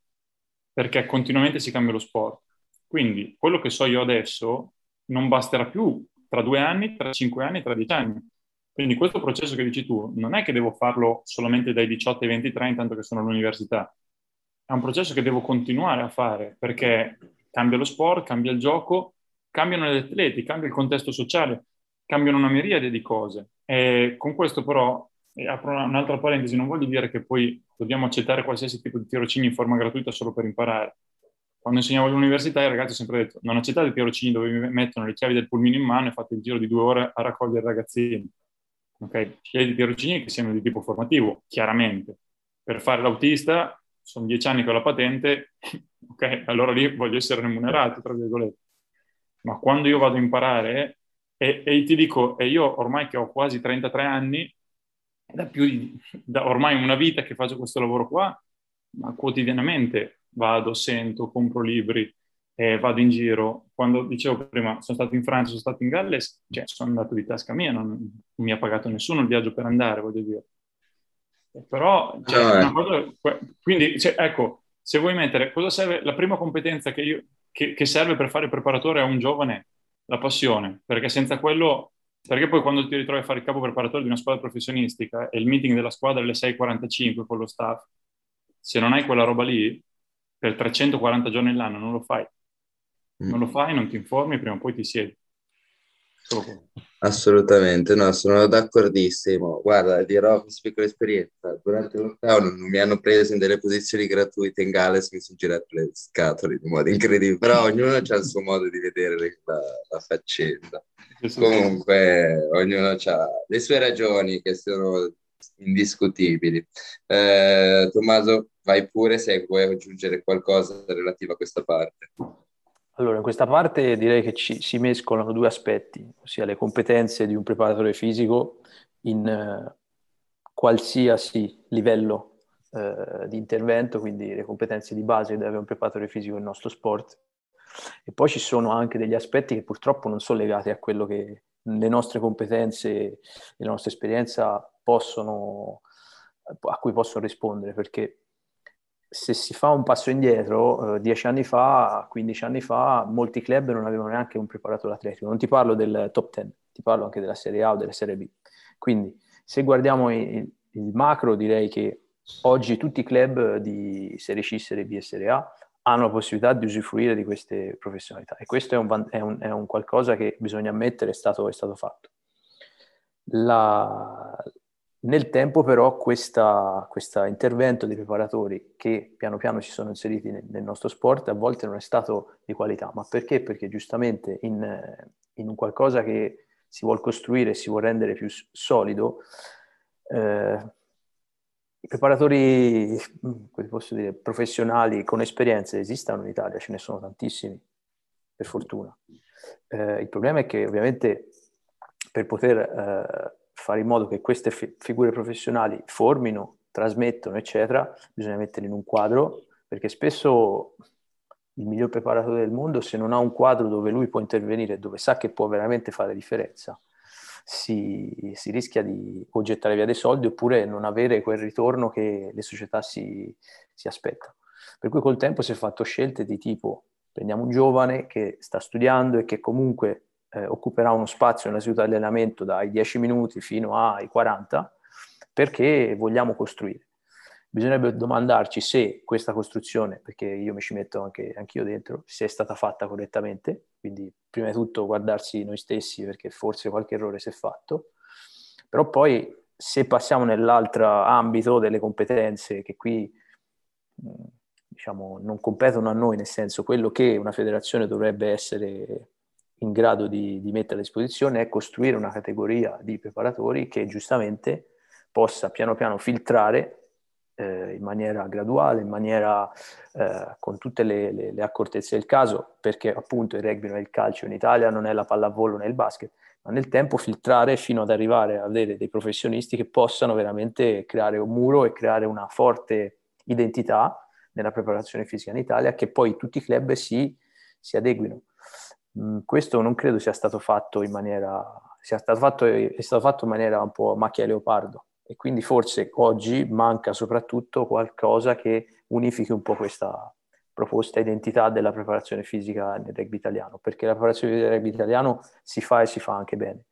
perché continuamente si cambia lo sport. Quindi quello che so io adesso non basterà più tra due anni, tra cinque anni, tra dieci anni. Quindi questo processo che dici tu non è che devo farlo solamente dai 18 ai 23 intanto che sono all'università, è un processo che devo continuare a fare perché cambia lo sport, cambia il gioco, cambiano gli atleti, cambia il contesto sociale, cambiano una miriade di cose. E con questo però, apro un'altra parentesi, non voglio dire che poi dobbiamo accettare qualsiasi tipo di tirocinio in forma gratuita solo per imparare. Quando insegnavo all'università i ragazzi ho sempre detto non accettate i tirocini dove vi mettono le chiavi del pulmino in mano e fate il giro di due ore a raccogliere ragazzini. Ok? Scegliete i tirocini che siano di tipo formativo, chiaramente. Per fare l'autista sono dieci anni con la patente, ok, allora lì voglio essere remunerato, tra virgolette. Ma quando io vado a imparare, e, e ti dico, e io ormai che ho quasi 33 anni, da più di, da ormai una vita che faccio questo lavoro qua, ma quotidianamente vado, sento, compro libri, eh, vado in giro. Quando dicevo prima, sono stato in Francia, sono stato in Galles, cioè sono andato di tasca mia, non, non mi ha pagato nessuno il viaggio per andare, voglio dire. Però, cioè, ah, cosa, quindi, cioè, ecco, se vuoi mettere, cosa serve, la prima competenza che, io, che, che serve per fare il preparatore a un giovane, la passione, perché senza quello, perché poi quando ti ritrovi a fare il capo preparatore di una squadra professionistica e il meeting della squadra alle 6.45 con lo staff, se non hai quella roba lì, per 340 giorni all'anno non lo fai. Non lo fai, non ti informi, prima o poi ti siedi. Assolutamente, no, sono d'accordissimo. Guarda, dirò questa piccola esperienza. Durante il lockdown non mi hanno preso in delle posizioni gratuite in Galles, mi sono girato le scatole in modo incredibile, però ognuno ha il suo modo di vedere la, la faccenda. Comunque, ognuno ha le sue ragioni che sono indiscutibili. Eh, Tommaso, vai pure se vuoi aggiungere qualcosa relativo a questa parte. Allora, in questa parte direi che ci, si mescolano due aspetti, ossia le competenze di un preparatore fisico in eh, qualsiasi livello eh, di intervento, quindi le competenze di base che deve avere un preparatore fisico nel nostro sport. E poi ci sono anche degli aspetti che purtroppo non sono legati a quello che le nostre competenze e la nostra esperienza possono, a cui possono rispondere, perché se si fa un passo indietro, eh, dieci anni fa, 15 anni fa, molti club non avevano neanche un preparatore atletico. Non ti parlo del top 10, ti parlo anche della Serie A o della Serie B. Quindi, se guardiamo il, il macro, direi che oggi tutti i club di Serie C, Serie B e Serie A hanno la possibilità di usufruire di queste professionalità e questo è un, è un, è un qualcosa che bisogna ammettere è stato, è stato fatto. La, nel tempo però questo intervento dei preparatori che piano piano si sono inseriti nel, nel, nostro sport a volte non è stato di qualità, ma perché? Perché giustamente in, in un qualcosa che si vuole costruire si vuole rendere più solido, eh, i preparatori, posso dire, professionali con esperienze esistono in Italia, ce ne sono tantissimi, per fortuna. Eh, il problema è che ovviamente per poter eh, fare in modo che queste fi- figure professionali formino, trasmettono, eccetera, bisogna metterle in un quadro, perché spesso il miglior preparatore del mondo, se non ha un quadro dove lui può intervenire, dove sa che può veramente fare differenza, si, si rischia di o gettare via dei soldi oppure non avere quel ritorno che le società si, si aspettano. Per cui col tempo si è fatto scelte di tipo prendiamo un giovane che sta studiando e che comunque eh, occuperà uno spazio nella seduta di allenamento dai 10 minuti fino ai 40 perché vogliamo costruire. Bisognerebbe domandarci se questa costruzione, perché io mi ci metto anche anch'io dentro, se è stata fatta correttamente, quindi prima di tutto guardarsi noi stessi perché forse qualche errore si è fatto, però poi se passiamo nell'altro ambito delle competenze che qui diciamo, non competono a noi, nel senso quello che una federazione dovrebbe essere in grado di, di, mettere a disposizione è costruire una categoria di preparatori che giustamente possa piano piano filtrare eh, in maniera graduale, in maniera eh, con tutte le, le, le, accortezze del caso, perché appunto il rugby non è il calcio in Italia, non è la pallavolo né il basket, ma nel tempo filtrare fino ad arrivare a avere dei professionisti che possano veramente creare un muro e creare una forte identità nella preparazione fisica in Italia, che poi tutti i club si, si adeguino. Mm, questo non credo sia stato fatto in maniera, sia stato fatto, è stato fatto in maniera un po' macchia leopardo e quindi forse oggi manca soprattutto qualcosa che unifichi un po' questa proposta identità della preparazione fisica nel rugby italiano, perché la preparazione del rugby italiano si fa e si fa anche bene.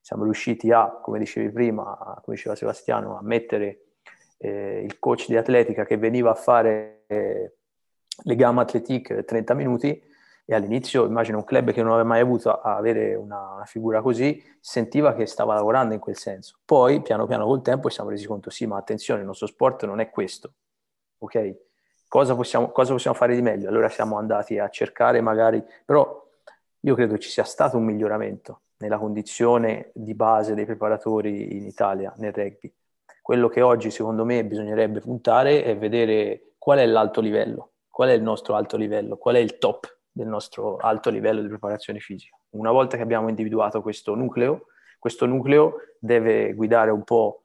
Siamo riusciti a, come dicevi prima, come diceva Sebastiano, a mettere eh, il coach di atletica che veniva a fare eh, le gamma atletique 30 minuti e all'inizio immagino un club che non aveva mai avuto a avere una, una, figura così sentiva che stava lavorando in quel senso. Poi piano piano col tempo ci siamo resi conto sì ma attenzione il nostro sport non è questo ok? Cosa possiamo, cosa possiamo fare di meglio? Allora siamo andati a cercare magari però io credo ci sia stato un miglioramento nella condizione di base dei preparatori in Italia nel rugby. Quello che oggi secondo me bisognerebbe puntare è vedere qual è l'alto livello qual è il nostro alto livello qual è il top del nostro alto livello di preparazione fisica. Una volta che abbiamo individuato questo nucleo, questo nucleo deve guidare un po'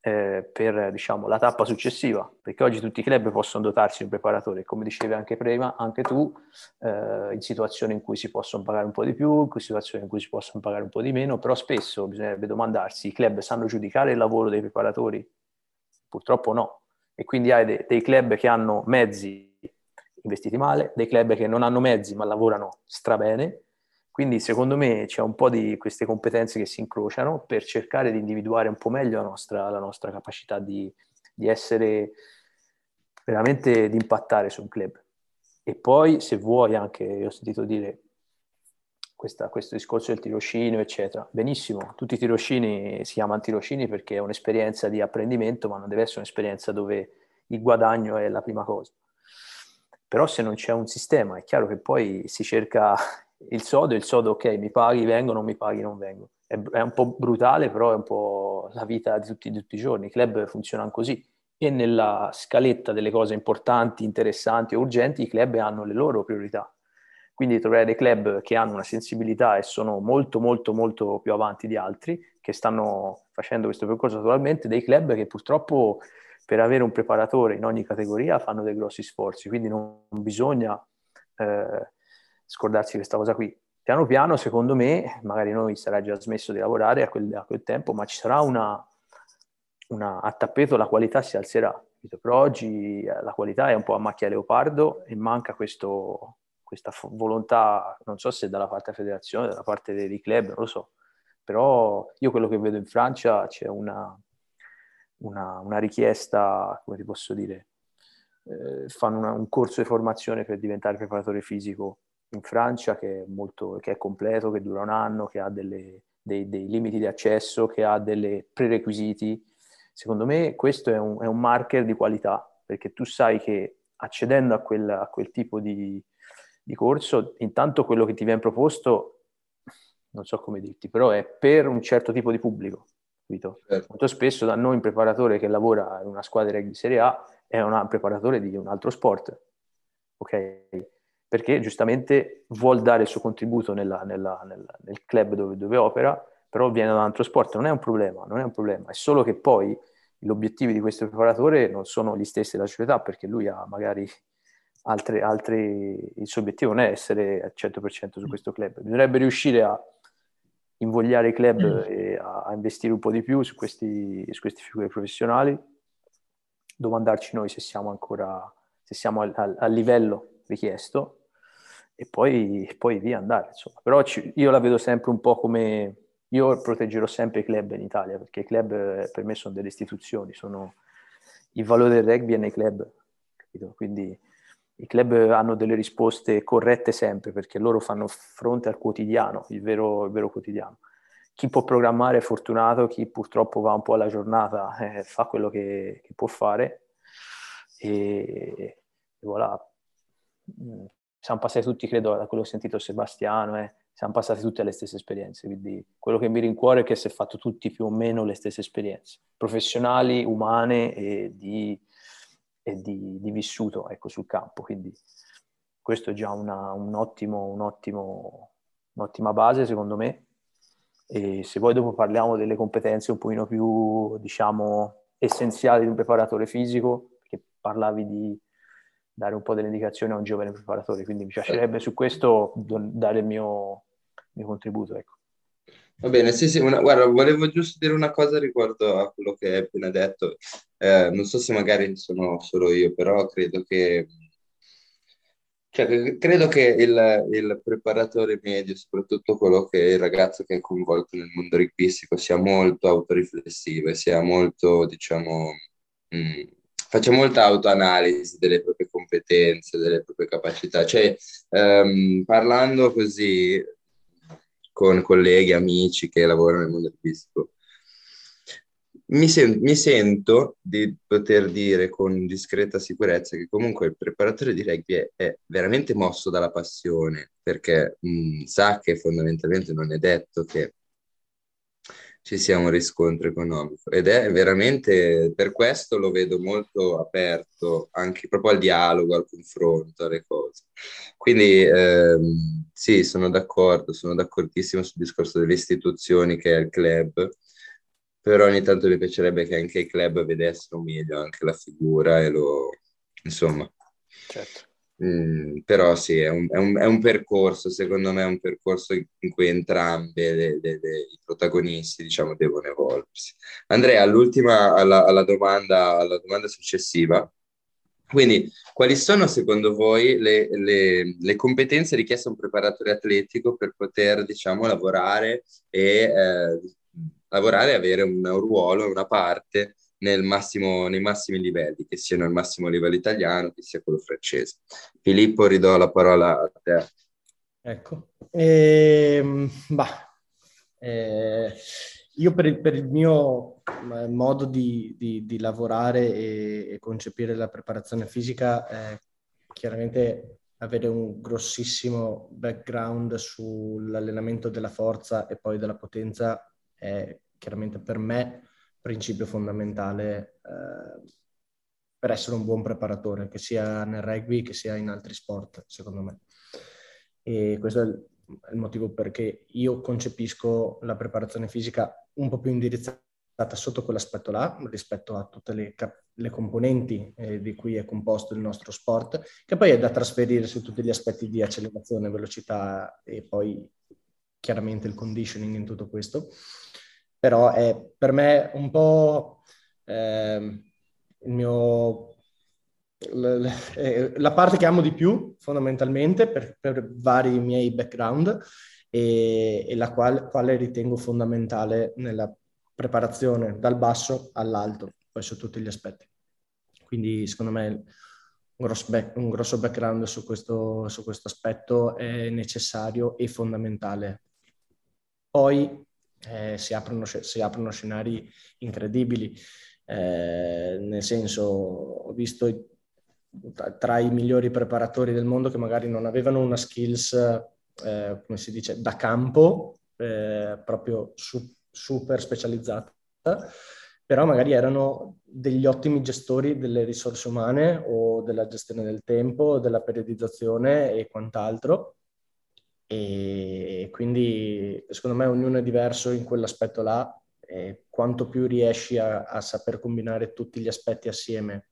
eh, per diciamo, la tappa successiva, perché oggi tutti i club possono dotarsi di un preparatore, come dicevi anche prima, anche tu, eh, in situazioni in cui si possono pagare un po' di più, in situazioni in cui si possono pagare un po' di meno, però spesso bisognerebbe domandarsi, i club sanno giudicare il lavoro dei preparatori? Purtroppo no. E quindi hai de- dei club che hanno mezzi investiti male, dei club che non hanno mezzi ma lavorano strabene. Quindi secondo me c'è un po' di queste competenze che si incrociano per cercare di individuare un po' meglio la nostra, la nostra capacità di, di essere veramente, di impattare su un club. E poi se vuoi anche, io ho sentito dire questa, questo discorso del tirocino, eccetera. Benissimo, tutti i tirocini si chiamano tirocini perché è un'esperienza di apprendimento, ma non deve essere un'esperienza dove il guadagno è la prima cosa. Però se non c'è un sistema è chiaro che poi si cerca il sodo, il sodo ok, mi paghi, vengo, non mi paghi, non vengo. È, è un po' brutale, però è un po' la vita di tutti, di tutti i giorni. I club funzionano così e nella scaletta delle cose importanti, interessanti o urgenti, i club hanno le loro priorità. Quindi trovare dei club che hanno una sensibilità e sono molto, molto, molto più avanti di altri, che stanno facendo questo percorso attualmente, dei club che purtroppo per avere un preparatore in ogni categoria fanno dei grossi sforzi, quindi non bisogna eh, scordarsi questa cosa qui. Piano piano, secondo me, magari noi sarà già smesso di lavorare a quel, a quel tempo, ma ci sarà una, una, a tappeto la qualità si alzerà. Però oggi eh, la qualità è un po' a macchia leopardo e manca questo, questa volontà, non so se dalla parte della federazione, dalla parte dei, dei club, non lo so. Però io quello che vedo in Francia c'è una, una, una richiesta, come ti posso dire, eh, fanno una, un corso di formazione per diventare preparatore fisico in Francia che è, molto, che è completo, che dura un anno, che ha delle, dei, dei, limiti di accesso, che ha dei prerequisiti. Secondo me questo è un, è un, marker di qualità, perché tu sai che accedendo a quel, a quel tipo di, di corso, intanto quello che ti viene proposto non so come dirti, però è per un certo tipo di pubblico. Certo. Molto spesso da noi un preparatore che lavora in una squadra di Serie A è un preparatore di un altro sport, ok? Perché giustamente vuol dare il suo contributo nella, nella, nella, nel club dove, dove, opera, però viene da un altro sport, non è un problema, non è un problema, è solo che poi gli obiettivi di questo preparatore non sono gli stessi della società, perché lui ha magari altre, altre il suo obiettivo non è essere al 100% su questo club, bisognerebbe riuscire a invogliare i club mm. a, a, investire un po' di più su, questi, su queste figure professionali, domandarci noi se siamo ancora se siamo al, al, al livello richiesto e poi, poi via andare. Insomma. Però ci, io la vedo sempre un po' come... Io proteggerò sempre i club in Italia perché i club eh, per me sono delle istituzioni, sono il valore del rugby è nei club, capito? Quindi i club hanno delle risposte corrette sempre perché loro fanno fronte al quotidiano, il vero, il vero quotidiano. Chi può programmare è fortunato, chi purtroppo va un po' alla giornata eh, fa quello che, che, può fare e, e voilà. Mm, siamo passati tutti, credo, da quello che ho sentito Sebastiano, eh, siamo passati tutti alle stesse esperienze, quindi quello che mi rincuore è che si è fatto tutti più o meno le stesse esperienze, professionali, umane e di e di, di vissuto ecco, sul campo. Quindi questo è già una, un ottimo, un ottimo, un'ottima base secondo me E se poi dopo parliamo delle competenze un pochino più, diciamo, essenziali di un preparatore fisico, perché parlavi di dare un po' delle indicazioni a un giovane preparatore, quindi mi piacerebbe su questo dare il mio, mio contributo. Ecco. Va bene, sì, sì, una, guarda, volevo giusto dire una cosa riguardo a quello che hai appena detto. Eh, non so se magari sono solo io, però credo che, cioè, credo che il, il preparatore medio, soprattutto quello che è il ragazzo che è coinvolto nel mondo rugbistico, sia molto autoriflessivo e sia molto, diciamo, mh, mm, faccia molta autoanalisi delle proprie competenze, delle proprie capacità. Cioè, ehm, parlando così con colleghi, amici che lavorano nel mondo artistico. Mi, sen- mi, sento di poter dire con discreta sicurezza che comunque il preparatore di rugby è, è veramente mosso dalla passione, perché mh, sa che fondamentalmente non è detto che ci sia un riscontro economico ed è veramente per questo lo vedo molto aperto anche proprio al dialogo, al confronto, alle cose. Quindi ehm, sì, sono d'accordo, sono d'accordissimo sul discorso delle istituzioni che è il club, però ogni tanto mi piacerebbe che anche i club vedessero meglio anche la figura e lo, insomma. Certo. Mm, però sì, è un, è, un, è un, percorso, secondo me è un percorso in cui entrambe le, le, le, i protagonisti, diciamo, devono evolversi. Andrea, all'ultima, alla, alla, domanda, alla domanda successiva, quindi, quali sono secondo voi le, competenze richieste a un preparatore atletico per poter, diciamo, lavorare e eh, lavorare e avere un, ruolo, una parte massimo, nei massimi livelli, che siano il massimo livello italiano, che sia quello francese. Filippo, ridò la parola a te. Ecco, ehm, bah, eh, io per il, per il, mio eh, modo di, di, di lavorare e, e, concepire la preparazione fisica, eh, chiaramente avere un grossissimo background sull'allenamento della forza e poi della potenza è chiaramente per me principio fondamentale eh, per essere un buon preparatore, che sia nel rugby che sia in altri sport, secondo me. E questo è il, è il motivo perché io concepisco la preparazione fisica un po' più indirizzata sotto quell'aspetto là, rispetto a tutte le, le componenti eh, di cui è composto il nostro sport, che poi è da trasferire su tutti gli aspetti di accelerazione, velocità e poi chiaramente il conditioning in tutto questo però è per me un po' eh, mio, la, la, parte che amo di più fondamentalmente per, per vari miei background e, e la quale, quale, ritengo fondamentale nella preparazione dal basso all'alto, poi su tutti gli aspetti. Quindi secondo me un grosso, back, un grosso background su questo, su questo aspetto è necessario e fondamentale. Poi eh, si, aprono, si, aprono, scenari incredibili. Eh, nel senso, ho visto tra, i migliori preparatori del mondo che magari non avevano una skills, eh, come si dice, da campo, eh, proprio su, super specializzata, però magari erano degli ottimi gestori delle risorse umane o della gestione del tempo, della periodizzazione e quant'altro e quindi secondo me ognuno è diverso in quell'aspetto là e quanto più riesci a, a saper combinare tutti gli aspetti assieme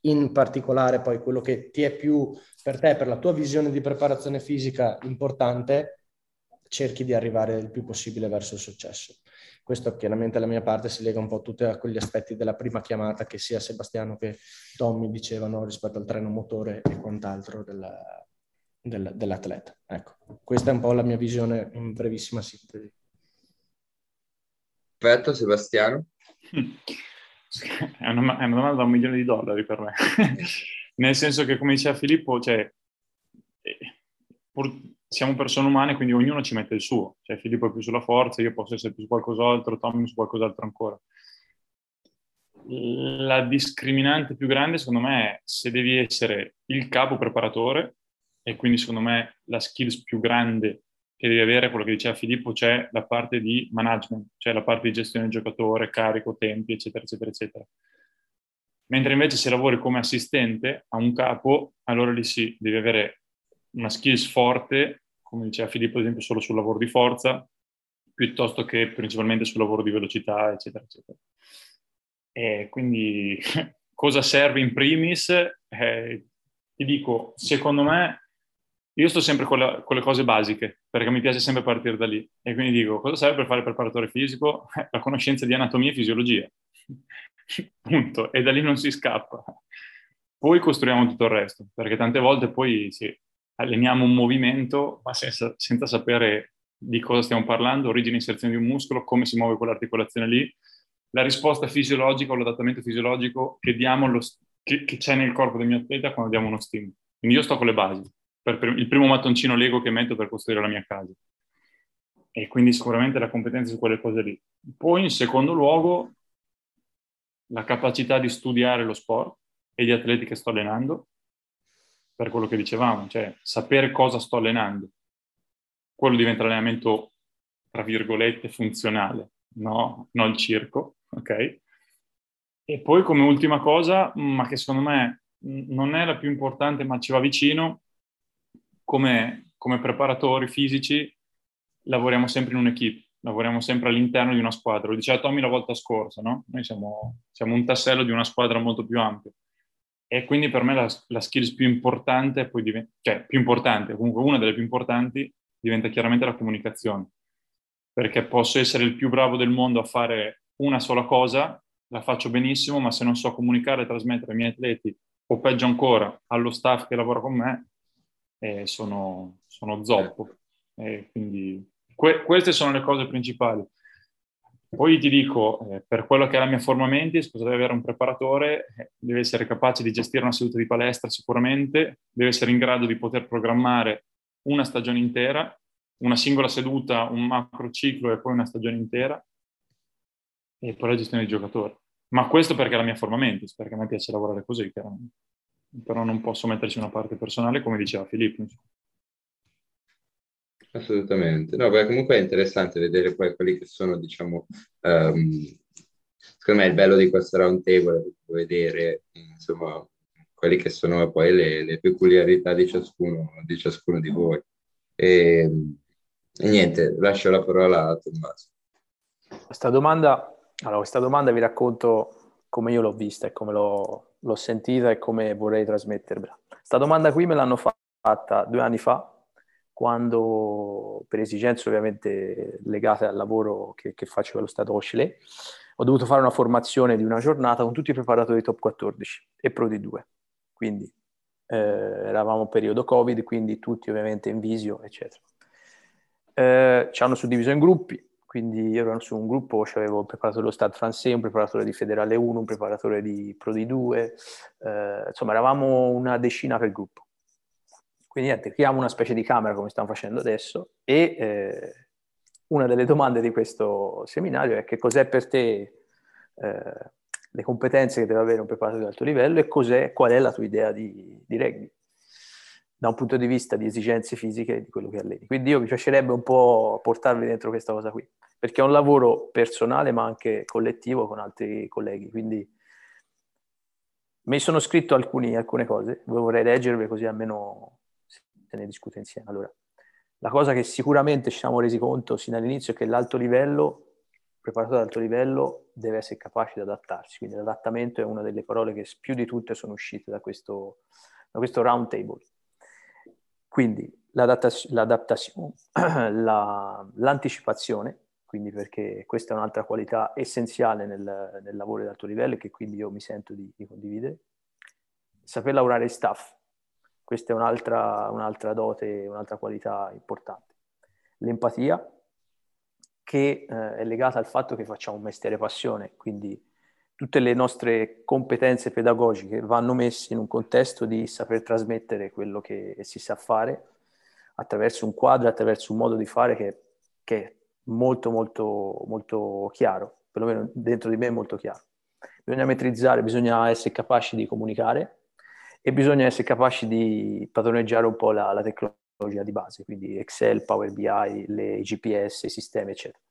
in particolare poi quello che ti è più per te, per la tua visione di preparazione fisica importante, cerchi di arrivare il più possibile verso il successo. Questo chiaramente alla mia parte si lega un po' a tutti quegli aspetti della prima chiamata che sia Sebastiano che Tommy dicevano rispetto al treno motore e quant'altro della, del, dell'atleta. Ecco, questa è un po' la mia visione in brevissima sintesi. Perfetto, Sebastiano. È una, è una domanda da un milione di dollari per me. Nel senso che, come diceva Filippo, cioè, eh, pur, siamo persone umane, quindi ognuno ci mette il suo. Cioè, Filippo è più sulla forza, io posso essere più su qualcos'altro, Tommy su qualcos'altro ancora. La discriminante più grande, secondo me, è se devi essere il capo preparatore e quindi secondo me la skills più grande che devi avere, quello che diceva Filippo, c'è la parte di management, cioè la parte di gestione del giocatore, carico, tempi, eccetera, eccetera, eccetera. Mentre invece se lavori come assistente a un capo, allora lì sì, devi avere una skills forte, come diceva Filippo, ad esempio, solo sul lavoro di forza, piuttosto che principalmente sul lavoro di velocità, eccetera, eccetera. E quindi cosa serve in primis? Eh, ti dico, secondo me, io sto sempre con, la, con, le cose basiche, perché mi piace sempre partire da lì. E quindi dico, cosa serve per fare il preparatore fisico? La conoscenza di anatomia e fisiologia. Punto. E da lì non si scappa. Poi costruiamo tutto il resto, perché tante volte poi sì, alleniamo un movimento, ma senza, senza sapere di cosa stiamo parlando, origine e inserzione di un muscolo, come si muove quell'articolazione lì, la risposta fisiologica o l'adattamento fisiologico che, lo, che, che c'è nel corpo del mio atleta quando diamo uno stimolo. Quindi io sto con le basi, per, per, il primo mattoncino Lego che metto per costruire la mia casa. E quindi sicuramente la competenza su quelle cose lì. Poi in secondo luogo la capacità di studiare lo sport e gli atleti che sto allenando, per quello che dicevamo, cioè sapere cosa sto allenando quello diventa l'allenamento, tra virgolette, funzionale, no? Non il circo, ok? E poi come ultima cosa, ma che secondo me non è la più importante, ma ci va vicino, come, come preparatori fisici lavoriamo sempre in un'equipe, lavoriamo sempre all'interno di una squadra. Lo diceva Tommy la volta scorsa, no? Noi siamo, siamo un tassello di una squadra molto più ampia. E quindi per me la, la skills più importante, diventa, cioè più importante, comunque una delle più importanti, diventa chiaramente la comunicazione, perché posso essere il più bravo del mondo a fare una sola cosa, la faccio benissimo, ma se non so comunicare e trasmettere ai miei atleti, o peggio ancora, allo staff che lavora con me, eh, sono, sono, zoppo. Eh, quindi que- queste sono le cose principali. Poi ti dico, eh, per quello che è la mia forma mentis, cosa deve avere un preparatore? Eh, deve essere capace di gestire una seduta di palestra sicuramente, deve essere in grado di poter programmare una stagione intera, una singola seduta, un macro ciclo e poi una stagione intera, e poi la gestione dei giocatori. Ma questo perché è la mia forma mentis, perché a me piace lavorare così, chiaramente. Però non posso metterci una parte personale, come diceva Filippo. Assolutamente. No, beh, comunque è interessante vedere poi quelli che sono, diciamo, um, secondo me il bello di questo round table è vedere, insomma, quelli che sono poi le, le peculiarità di ciascuno, di ciascuno di voi. E, e, niente, lascio la parola a Tommaso. Questa domanda, allora, questa domanda vi racconto come io l'ho vista e come l'ho, l'ho sentita e come vorrei trasmettervela. Questa domanda qui me l'hanno fatta due anni fa, quando per esigenze ovviamente legate al lavoro che, che faccio allo Stato Oscilé, ho dovuto fare una formazione di una giornata con tutti i preparatori top 14 e Pro di 2 quindi eh, eravamo periodo Covid, quindi tutti ovviamente in visio, eccetera. Eh, ci hanno suddiviso in gruppi, quindi io ero su un gruppo, avevo un preparatore dello Stade Francais, un preparatore di Federale 1, un preparatore di Pro di 2, eh, insomma eravamo una decina per gruppo. Quindi niente, creiamo una specie di camera come stiamo facendo adesso e eh, una delle domande di questo seminario è che cos'è per te eh, le competenze che deve avere un preparatore di alto livello e qual è la tua idea di, di rugby da un punto di vista di esigenze fisiche di quello che alleni. Quindi io mi piacerebbe un po' portarvi dentro questa cosa qui, perché è un lavoro personale ma anche collettivo con altri colleghi, quindi mi sono scritto alcuni, alcune cose, vorrei leggervi così almeno se ne discute insieme. Allora, la cosa che sicuramente ci siamo resi conto sin dall'inizio è che l'alto livello preparatore ad alto livello deve essere capace di adattarsi, quindi l'adattamento è una delle parole che più di tutte sono uscite da questo, da questo round table. Quindi l'adattazione, la, l'anticipazione, quindi perché questa è un'altra qualità essenziale nel, nel lavoro di alto livello e che quindi io mi sento di, di condividere. Saper lavorare in staff, questa è un'altra, un'altra dote, un'altra qualità importante. L'empatia, che eh, è legata al fatto che facciamo un mestiere passione, quindi tutte le nostre competenze pedagogiche vanno messe in un contesto di saper trasmettere quello che si sa fare attraverso un quadro, attraverso un modo di fare che, che è molto molto molto chiaro, perlomeno dentro di me è molto chiaro. Bisogna metrizzare, bisogna essere capaci di comunicare e bisogna essere capaci di padroneggiare un po' la, la tecnologia di base, quindi Excel, Power BI, le GPS, i sistemi, eccetera.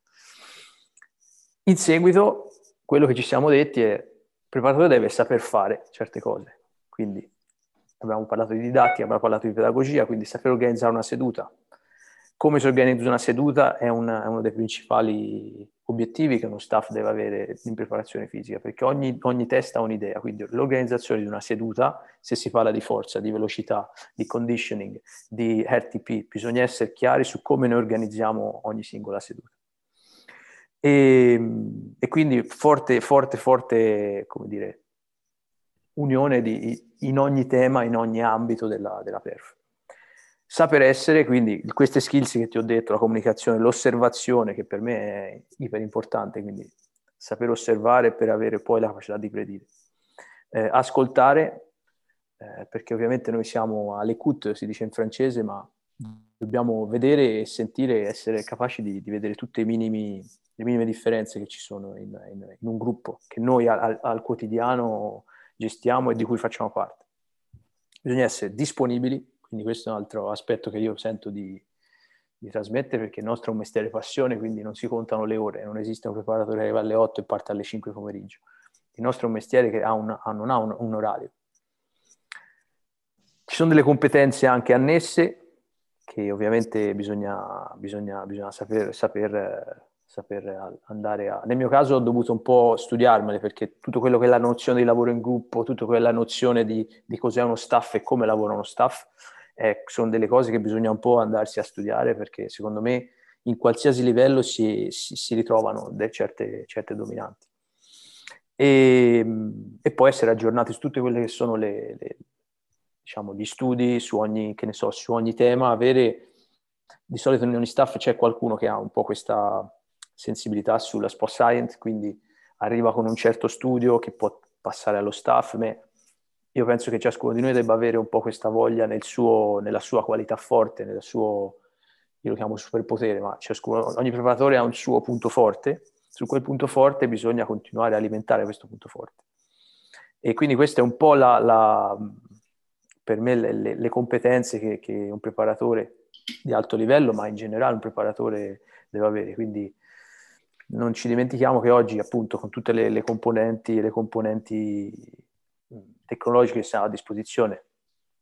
In seguito, quello che ci siamo detti è il preparatore deve saper fare certe cose, quindi abbiamo parlato di didattica, abbiamo parlato di pedagogia, quindi saper organizzare una seduta, come si organizza una seduta è, una, è, uno dei principali obiettivi che uno staff deve avere in preparazione fisica, perché ogni, ogni testa ha un'idea, quindi l'organizzazione di una seduta, se si parla di forza, di velocità, di conditioning, di RTP, bisogna essere chiari su come noi organizziamo ogni singola seduta. E, e quindi forte, forte, forte, come dire, unione di, in ogni tema, in ogni ambito della, della perf. Saper essere, quindi, queste skills che ti ho detto, la comunicazione, l'osservazione, che per me è iper importante, quindi saper osservare per avere poi la capacità di predire. Eh, ascoltare, eh, perché ovviamente noi siamo all'écoute, si dice in francese, ma dobbiamo vedere e sentire, essere capaci di, di vedere tutte minimi, le minime differenze che ci sono in, in, in un gruppo, che noi al, al quotidiano gestiamo e di cui facciamo parte. Bisogna essere disponibili quindi questo è un altro aspetto che io sento di, di trasmettere perché il nostro è un mestiere passione, quindi non si contano le ore, non esiste un preparatore che arriva alle 8 e parte alle 5 pomeriggio. Il nostro è un mestiere che ha un, non ha un, un orario. Ci sono delle competenze anche annesse che ovviamente bisogna, bisogna, bisogna saper, saper saper andare a... Nel mio caso ho dovuto un po' studiarmele perché tutto quello che è la nozione di lavoro in gruppo, tutto quella nozione di, di cos'è uno staff e come lavora uno staff, eh, sono delle cose che bisogna un po' andarsi a studiare perché secondo me in qualsiasi livello si, si, si ritrovano certe, certe, dominanti. E, e, poi essere aggiornati su tutte quelle che sono le, le, diciamo, gli studi su ogni, so, su ogni tema, avere di solito in ogni staff c'è qualcuno che ha un po' questa sensibilità sulla sport science, quindi arriva con un certo studio che può passare allo staff. Ma io penso che ciascuno di noi debba avere un po' questa voglia nel suo, nella sua qualità forte, nel suo, io lo chiamo superpotere, ma ciascuno, ogni preparatore ha un suo punto forte, su quel punto forte bisogna continuare a alimentare questo punto forte. E quindi questa è un po' la, la per me le, le, le competenze che, che, un preparatore di alto livello, ma in generale un preparatore deve avere. Quindi non ci dimentichiamo che oggi, appunto, con tutte le, le componenti, le componenti tecnologiche che sono a disposizione,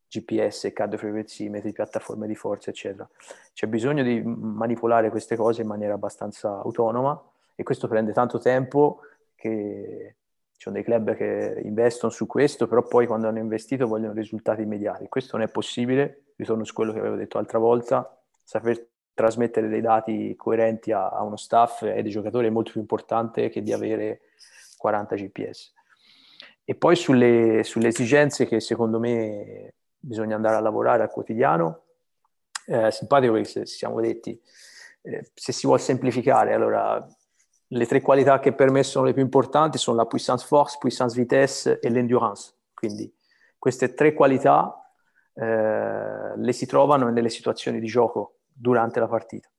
GPS, cardiofrequenzimetri, piattaforme di forza, eccetera, c'è bisogno di manipolare queste cose in maniera abbastanza autonoma e questo prende tanto tempo che ci sono dei club che investono su questo, però poi quando hanno investito vogliono risultati immediati. Questo non è possibile, ritorno su quello che avevo detto l'altra volta, saper trasmettere dei dati coerenti a, a uno staff e dei giocatori è molto più importante che di avere 40 GPS. E poi sulle, sulle esigenze che secondo me bisogna andare a lavorare al quotidiano, eh, simpatico perché siamo detti, eh, se si vuole semplificare, allora le tre qualità che per me sono le più importanti sono la puissance force, puissance vitesse e l'endurance. Quindi queste tre qualità eh, le si trovano nelle situazioni di gioco durante la partita.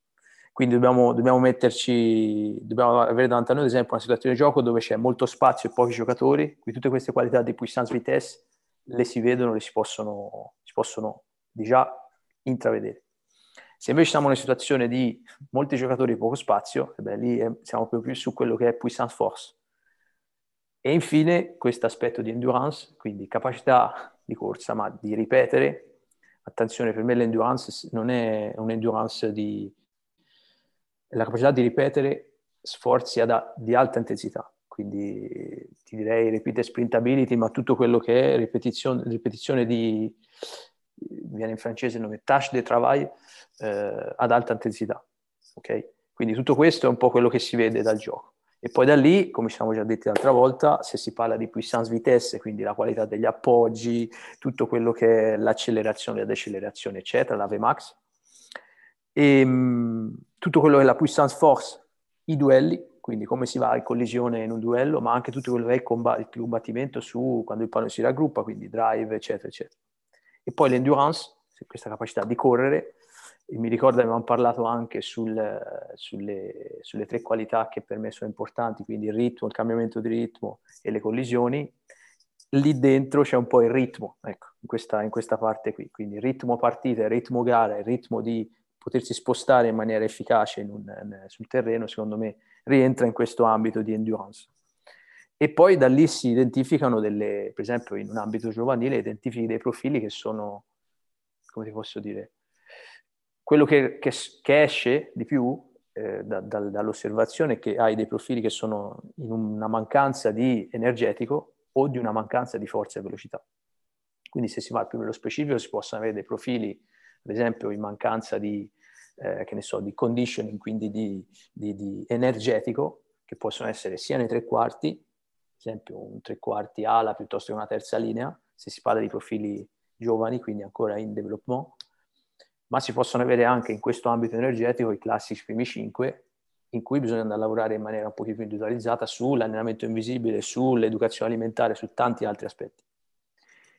Quindi dobbiamo, dobbiamo metterci, dobbiamo avere davanti a noi, ad esempio, una situazione di gioco dove c'è molto spazio e pochi giocatori, quindi tutte queste qualità di puissance vitesse le si vedono, le si possono, si possono già intravedere. Se invece siamo in una situazione di molti giocatori e poco spazio, beh, lì è, siamo proprio su quello che è puissance force. E infine questo aspetto di endurance, quindi capacità di corsa, ma di ripetere attenzione, per me l'endurance non è un'endurance di... la capacità di ripetere sforzi ad, di alta intensità, quindi ti direi repeat sprintability, ma tutto quello che è ripetizione, ripetizione di, viene in francese il nome tâche de travail, eh, ad alta intensità, ok? Quindi tutto questo è un po' quello che si vede dal gioco. E poi da lì, come ci siamo già detti l'altra volta, se si parla di puissance vitesse, quindi la qualità degli appoggi, tutto quello che è l'accelerazione, la decelerazione, eccetera, la VMAX, e ehm, tutto quello che è la puissance force, i duelli, quindi come si va in collisione in un duello, ma anche tutto quello che è il combattimento su quando il pallone si raggruppa, quindi drive, eccetera, eccetera. E poi l'endurance, questa capacità di correre, mi ricordo che avevamo parlato anche sul, sulle, sulle, tre qualità che per me sono importanti, quindi il ritmo, il cambiamento di ritmo e le collisioni. Lì dentro c'è un po' il ritmo, ecco, in questa, in questa parte qui. Quindi il ritmo partita, il ritmo gara, il ritmo di potersi spostare in maniera efficace in un, sul terreno, secondo me rientra in questo ambito di endurance. E poi da lì si identificano delle, per esempio in un ambito giovanile, identifichi dei profili che sono, come ti posso dire, quello che, che, che esce di più eh, da, da, dall'osservazione è che hai dei profili che sono in una mancanza di energetico o di una mancanza di forza e velocità. Quindi se si va più nello specifico si possono avere dei profili, ad esempio in mancanza di, eh, che ne so, di conditioning, quindi di, di, di, energetico, che possono essere sia nei tre quarti, esempio un tre quarti ala piuttosto che una terza linea, se si parla di profili giovani, quindi ancora in development, ma si possono avere anche in questo ambito energetico i classici primi cinque, in cui bisogna andare a lavorare in maniera un pochino più individualizzata sull'allenamento invisibile, sull'educazione alimentare, su tanti altri aspetti.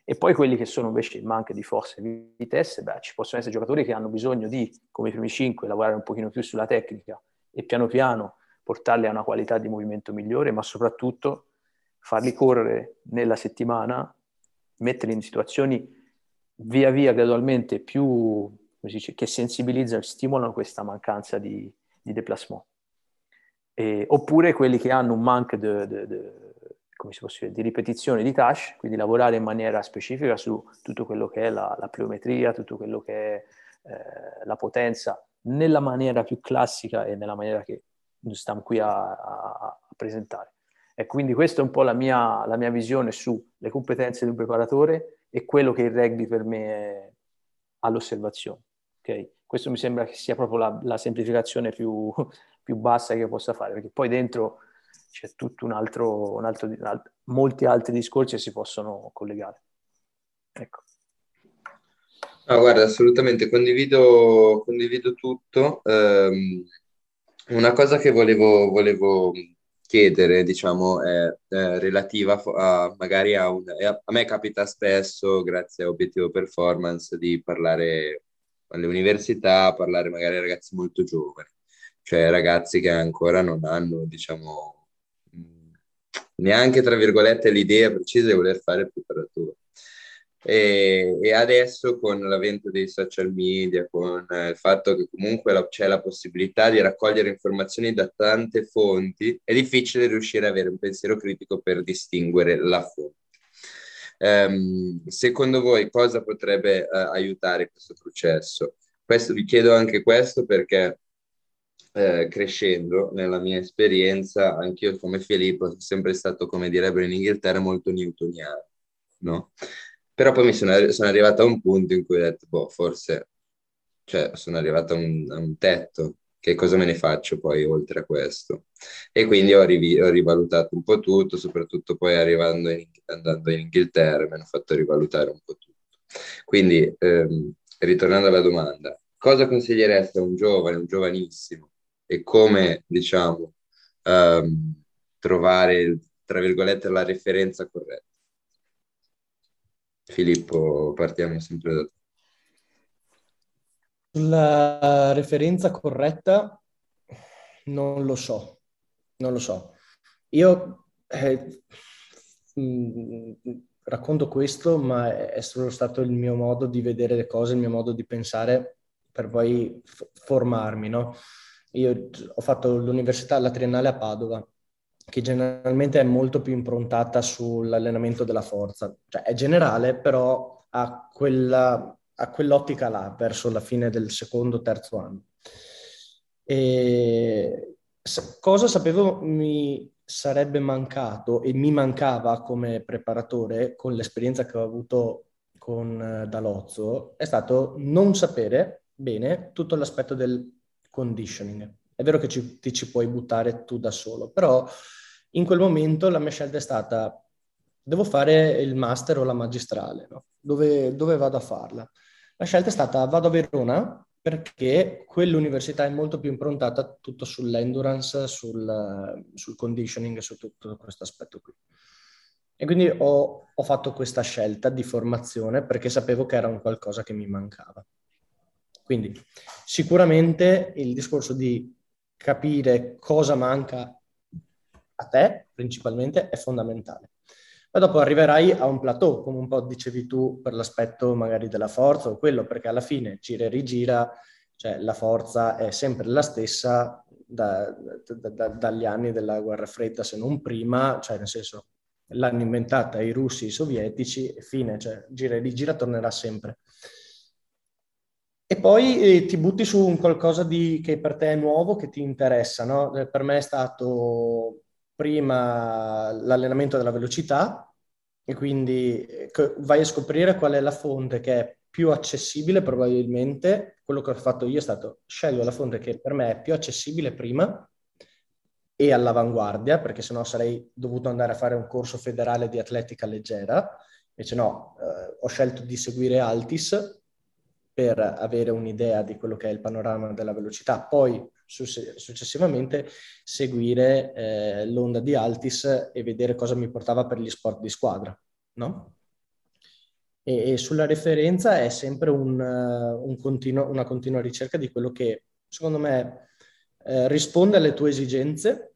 E poi quelli che sono invece in manca di forza e vitesse, beh, ci possono essere giocatori che hanno bisogno di, come i primi cinque, lavorare un pochino più sulla tecnica e piano piano portarli a una qualità di movimento migliore, ma soprattutto farli correre nella settimana, metterli in situazioni via via gradualmente più, dice, che sensibilizzano stimolano questa mancanza di, di déplacement. E, oppure quelli che hanno un manque de, de, de come si dire, di ripetizione di touch, quindi lavorare in maniera specifica su tutto quello che è la, la pliometria, tutto quello che è eh, la potenza, nella maniera più classica e nella maniera che stiamo qui a, a, a presentare. E quindi questa è un po' la mia, la mia visione sulle competenze di un preparatore e quello che il rugby per me è all'osservazione. Okay? Questo mi sembra che sia proprio la, la semplificazione più, più, bassa che possa fare, perché poi dentro c'è tutto un altro, un altro, molti altri discorsi che si possono collegare. Ecco. No, guarda, assolutamente, condivido, condivido tutto. Um, una cosa che volevo, volevo chiedere, diciamo, è, è relativa a, magari a un... A me capita spesso, grazie a Obiettivo Performance, di parlare alle università, parlare magari a ragazzi molto giovani, cioè ragazzi che ancora non hanno, diciamo, neanche tra virgolette l'idea precisa di voler fare il preparatore. E, e, adesso con l'avvento dei social media, con il fatto che comunque la, c'è la possibilità di raccogliere informazioni da tante fonti, è difficile riuscire ad avere un pensiero critico per distinguere la fonte. Um, secondo voi cosa potrebbe uh, aiutare questo processo? Questo, vi chiedo anche questo perché eh, crescendo nella mia esperienza, anch'io come Filippo sono sempre stato, come direbbero in Inghilterra, molto newtoniano, no? Però poi mi sono, sono arrivato a un punto in cui ho detto, boh, forse, cioè, sono arrivato a un, a un tetto, che cosa me ne faccio poi oltre a questo? E quindi ho, rivi- ho rivalutato un po' tutto, soprattutto poi arrivando in, andando in Inghilterra mi hanno fatto rivalutare un po' tutto. Quindi, ehm, ritornando alla domanda, cosa consigliereste a un giovane, un giovanissimo, e come, diciamo, um, trovare, tra virgolette, la referenza corretta. Filippo, partiamo sempre da te. La referenza corretta non lo so, non lo so. Io eh, mh, mm, racconto questo, ma è solo stato il mio modo di vedere le cose, il mio modo di pensare per poi f- formarmi, no? Io ho fatto l'università, la triennale a Padova, che generalmente è molto più improntata sull'allenamento della forza. Cioè è generale, però ha, quella, ha quell'ottica là verso la fine del secondo, terzo anno. E cosa sapevo mi sarebbe mancato e mi mancava come preparatore con l'esperienza che ho avuto con uh, Dalozzo è stato non sapere bene tutto l'aspetto del conditioning. È vero che ci, ti ci puoi buttare tu da solo, però in quel momento la mia scelta è stata devo fare il master o la magistrale, no? dove, dove vado a farla? La scelta è stata vado a Verona perché quell'università è molto più improntata tutto sull'endurance, sul, sul conditioning, su tutto questo aspetto qui. E quindi ho, ho, fatto questa scelta di formazione perché sapevo che era un qualcosa che mi mancava. Quindi sicuramente il discorso di capire cosa manca a te principalmente è fondamentale. Poi dopo arriverai a un plateau, come un po' dicevi tu, per l'aspetto magari della forza o quello, perché alla fine gira e rigira, cioè la forza è sempre la stessa da, da, da, dagli anni della guerra fredda, se non prima, cioè nel senso l'hanno inventata i russi, i sovietici e fine, cioè gira e rigira tornerà sempre. E poi eh, ti butti su un qualcosa di, che per te è nuovo, che ti interessa, no? Eh, per me è stato prima l'allenamento della velocità e quindi eh, vai a scoprire qual è la fonte che è più accessibile probabilmente. Quello che ho fatto io è stato scegliere la fonte che per me è più accessibile prima e all'avanguardia, perché sennò sarei dovuto andare a fare un corso federale di atletica leggera. Invece no, eh, ho scelto di seguire Altis per avere un'idea di quello che è il panorama della velocità, poi successivamente seguire eh, l'onda di Altis e vedere cosa mi portava per gli sport di squadra, no? E, e sulla referenza è sempre un, un continuo, una continua ricerca di quello che, secondo me, eh, risponde alle tue esigenze,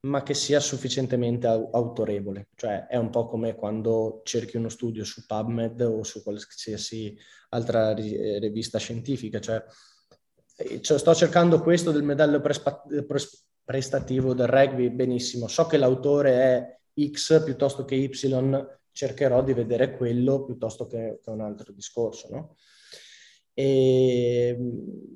ma che sia sufficientemente autorevole. Cioè è un po' come quando cerchi uno studio su PubMed o su qualsiasi altra ri- rivista scientifica. Cioè, cioè, sto cercando questo del modello prespa- prestativo del rugby, benissimo. So che l'autore è X piuttosto che Y, cercherò di vedere quello piuttosto che, che un altro discorso, no? E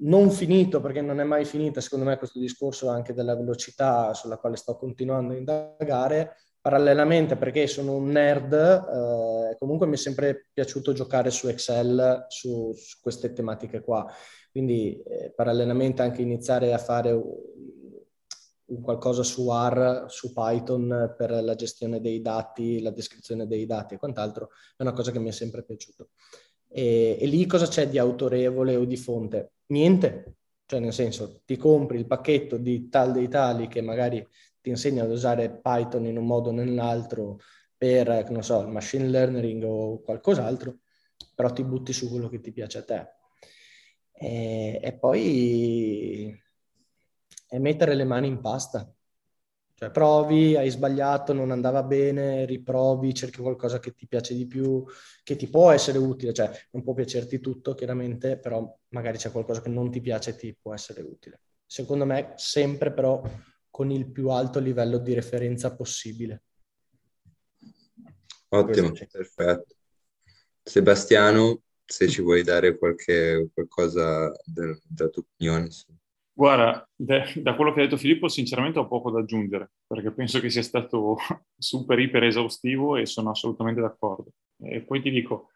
non finito, perché non è mai finita, secondo me, questo discorso anche della velocità sulla quale sto continuando a indagare, parallelamente perché sono un nerd, eh, comunque mi è sempre piaciuto giocare su Excel, su, su queste tematiche qua. Quindi eh, parallelamente anche iniziare a fare qualcosa su R, su Python per la gestione dei dati, la descrizione dei dati e quant'altro, è una cosa che mi è sempre piaciuto. E, e lì cosa c'è di autorevole o di fonte? Niente, cioè nel senso ti compri il pacchetto di tal dei tali che magari ti insegna ad usare Python in un modo o nell'altro per, non so, il machine learning o qualcos'altro, però ti butti su quello che ti piace a te. E, e poi è mettere le mani in pasta. Cioè provi, hai sbagliato, non andava bene, riprovi, cerchi qualcosa che ti piace di più, che ti può essere utile, cioè non può piacerti tutto chiaramente, però magari c'è qualcosa che non ti piace e ti può essere utile. Secondo me sempre però con il più alto livello di referenza possibile. Ottimo, perfetto. Sebastiano, se ci vuoi dare qualche, qualcosa della tua opinione. Guarda, da quello che ha detto Filippo, sinceramente ho poco da aggiungere, perché penso che sia stato super iper esaustivo e sono assolutamente d'accordo. E poi ti dico,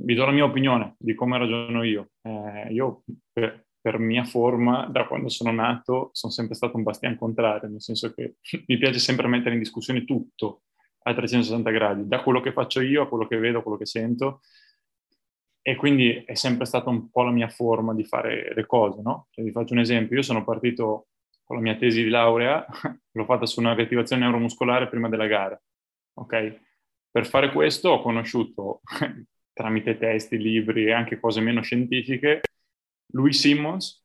vi do la mia opinione di come ragiono io. Eh, io, per, per, mia forma, da quando sono nato, sono sempre stato un bastian contrario, nel senso che mi piace sempre mettere in discussione tutto a 360 gradi, da quello che faccio io a quello che vedo, a quello che sento, e quindi è sempre stata un po' la mia forma di fare le cose, no? Cioè, vi faccio un esempio, io sono partito con la mia tesi di laurea, l'ho fatta su una riattivazione neuromuscolare prima della gara, ok? Per fare questo ho conosciuto, tramite testi, libri e anche cose meno scientifiche, Louis Simmons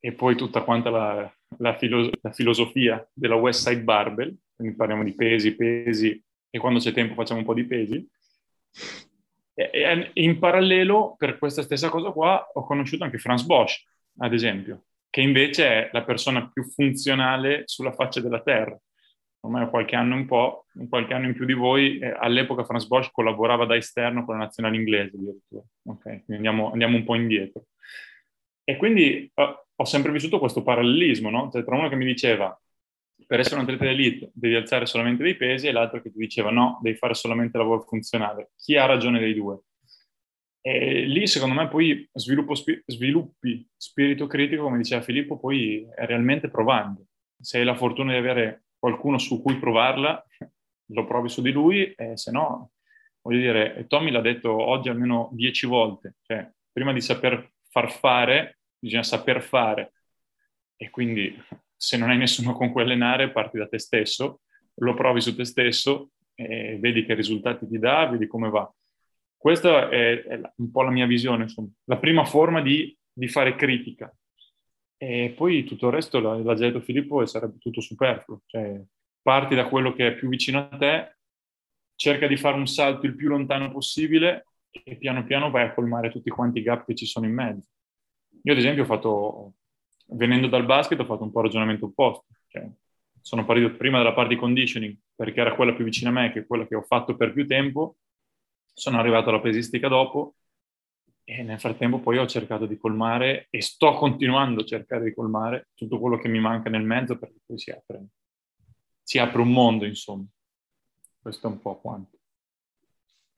e poi tutta quanta la, la, filo- la filosofia della West Side Barbell, quindi parliamo di pesi, pesi e quando c'è tempo facciamo un po' di pesi e in parallelo, per questa stessa cosa qua, ho conosciuto anche Franz Bosch, ad esempio, che invece è la persona più funzionale sulla faccia della Terra. Ormai ho qualche anno in, po', qualche anno in più di voi, eh, all'epoca Franz Bosch collaborava da esterno con la nazionale inglese addirittura. Okay? Andiamo, andiamo, un po' indietro. E quindi eh, ho sempre vissuto questo parallelismo, no? Cioè, tra uno che mi diceva per essere un atleta d'elite devi alzare solamente dei pesi e l'altro che ti diceva no, devi fare solamente lavoro funzionale. Chi ha ragione dei due? E lì secondo me poi sviluppo, sviluppi spirito critico, come diceva Filippo, poi realmente provando. Se hai la fortuna di avere qualcuno su cui provarla, lo provi su di lui, e se no, voglio dire, Tommy l'ha detto oggi almeno dieci volte, cioè prima di saper far fare, bisogna saper fare. E quindi se non hai nessuno con cui allenare, parti da te stesso, lo provi su te stesso e vedi che risultati ti dà, vedi come va. Questa è, è un po' la mia visione, insomma. la prima forma di, di, fare critica. E poi tutto il resto l'ha, già detto Filippo e sarebbe tutto superfluo. Cioè, parti da quello che è più vicino a te, cerca di fare un salto il più lontano possibile e piano piano vai a colmare tutti quanti i gap che ci sono in mezzo. Io ad esempio ho fatto venendo dal basket ho fatto un po' il ragionamento opposto. Cioè, sono partito prima dalla parte di conditioning perché era quella più vicina a me, che è quella che ho fatto per più tempo. Sono arrivato alla pesistica dopo e nel frattempo poi ho cercato di colmare e sto continuando a cercare di colmare tutto quello che mi manca nel mezzo perché poi si apre, si apre un mondo, insomma. Questo è un po' quanto.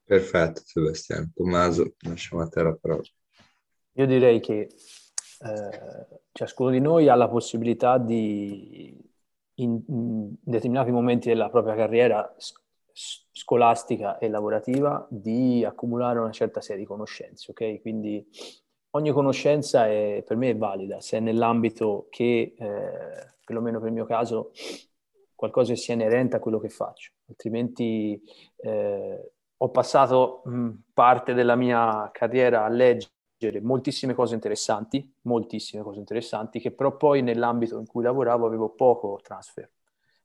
Perfetto, Sebastiano. Tommaso, lasciamo a te la parola. Io direi che eh, ciascuno di noi ha la possibilità di, in, in determinati momenti della propria carriera, scolastica e lavorativa di accumulare una certa serie di conoscenze, ok? Quindi ogni conoscenza è, per me è valida, se è nell'ambito che, eh, perlomeno per il mio caso, qualcosa sia inerente a quello che faccio, altrimenti eh, ho passato mh, parte della mia carriera a leggere moltissime cose interessanti, moltissime cose interessanti, che però poi nell'ambito in cui lavoravo avevo poco transfer.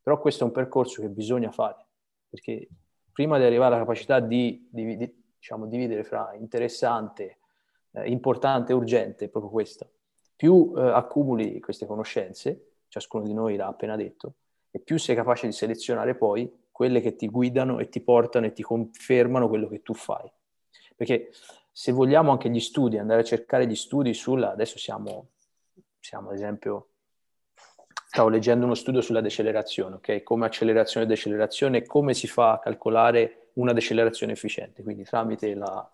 Però questo è un percorso che bisogna fare, perché prima di arrivare alla capacità di, di, di diciamo, dividere fra interessante, eh, importante e urgente, proprio questa. Più eh, accumuli queste conoscenze, ciascuno di noi l'ha appena detto, e più sei capace di selezionare poi quelle che ti guidano e ti portano e ti confermano quello che tu fai. Perché se vogliamo anche gli studi, andare a cercare gli studi sulla... Adesso siamo, siamo ad esempio stavo leggendo uno studio sulla decelerazione, ok? Come accelerazione e decelerazione, come si fa a calcolare una decelerazione efficiente, quindi tramite la,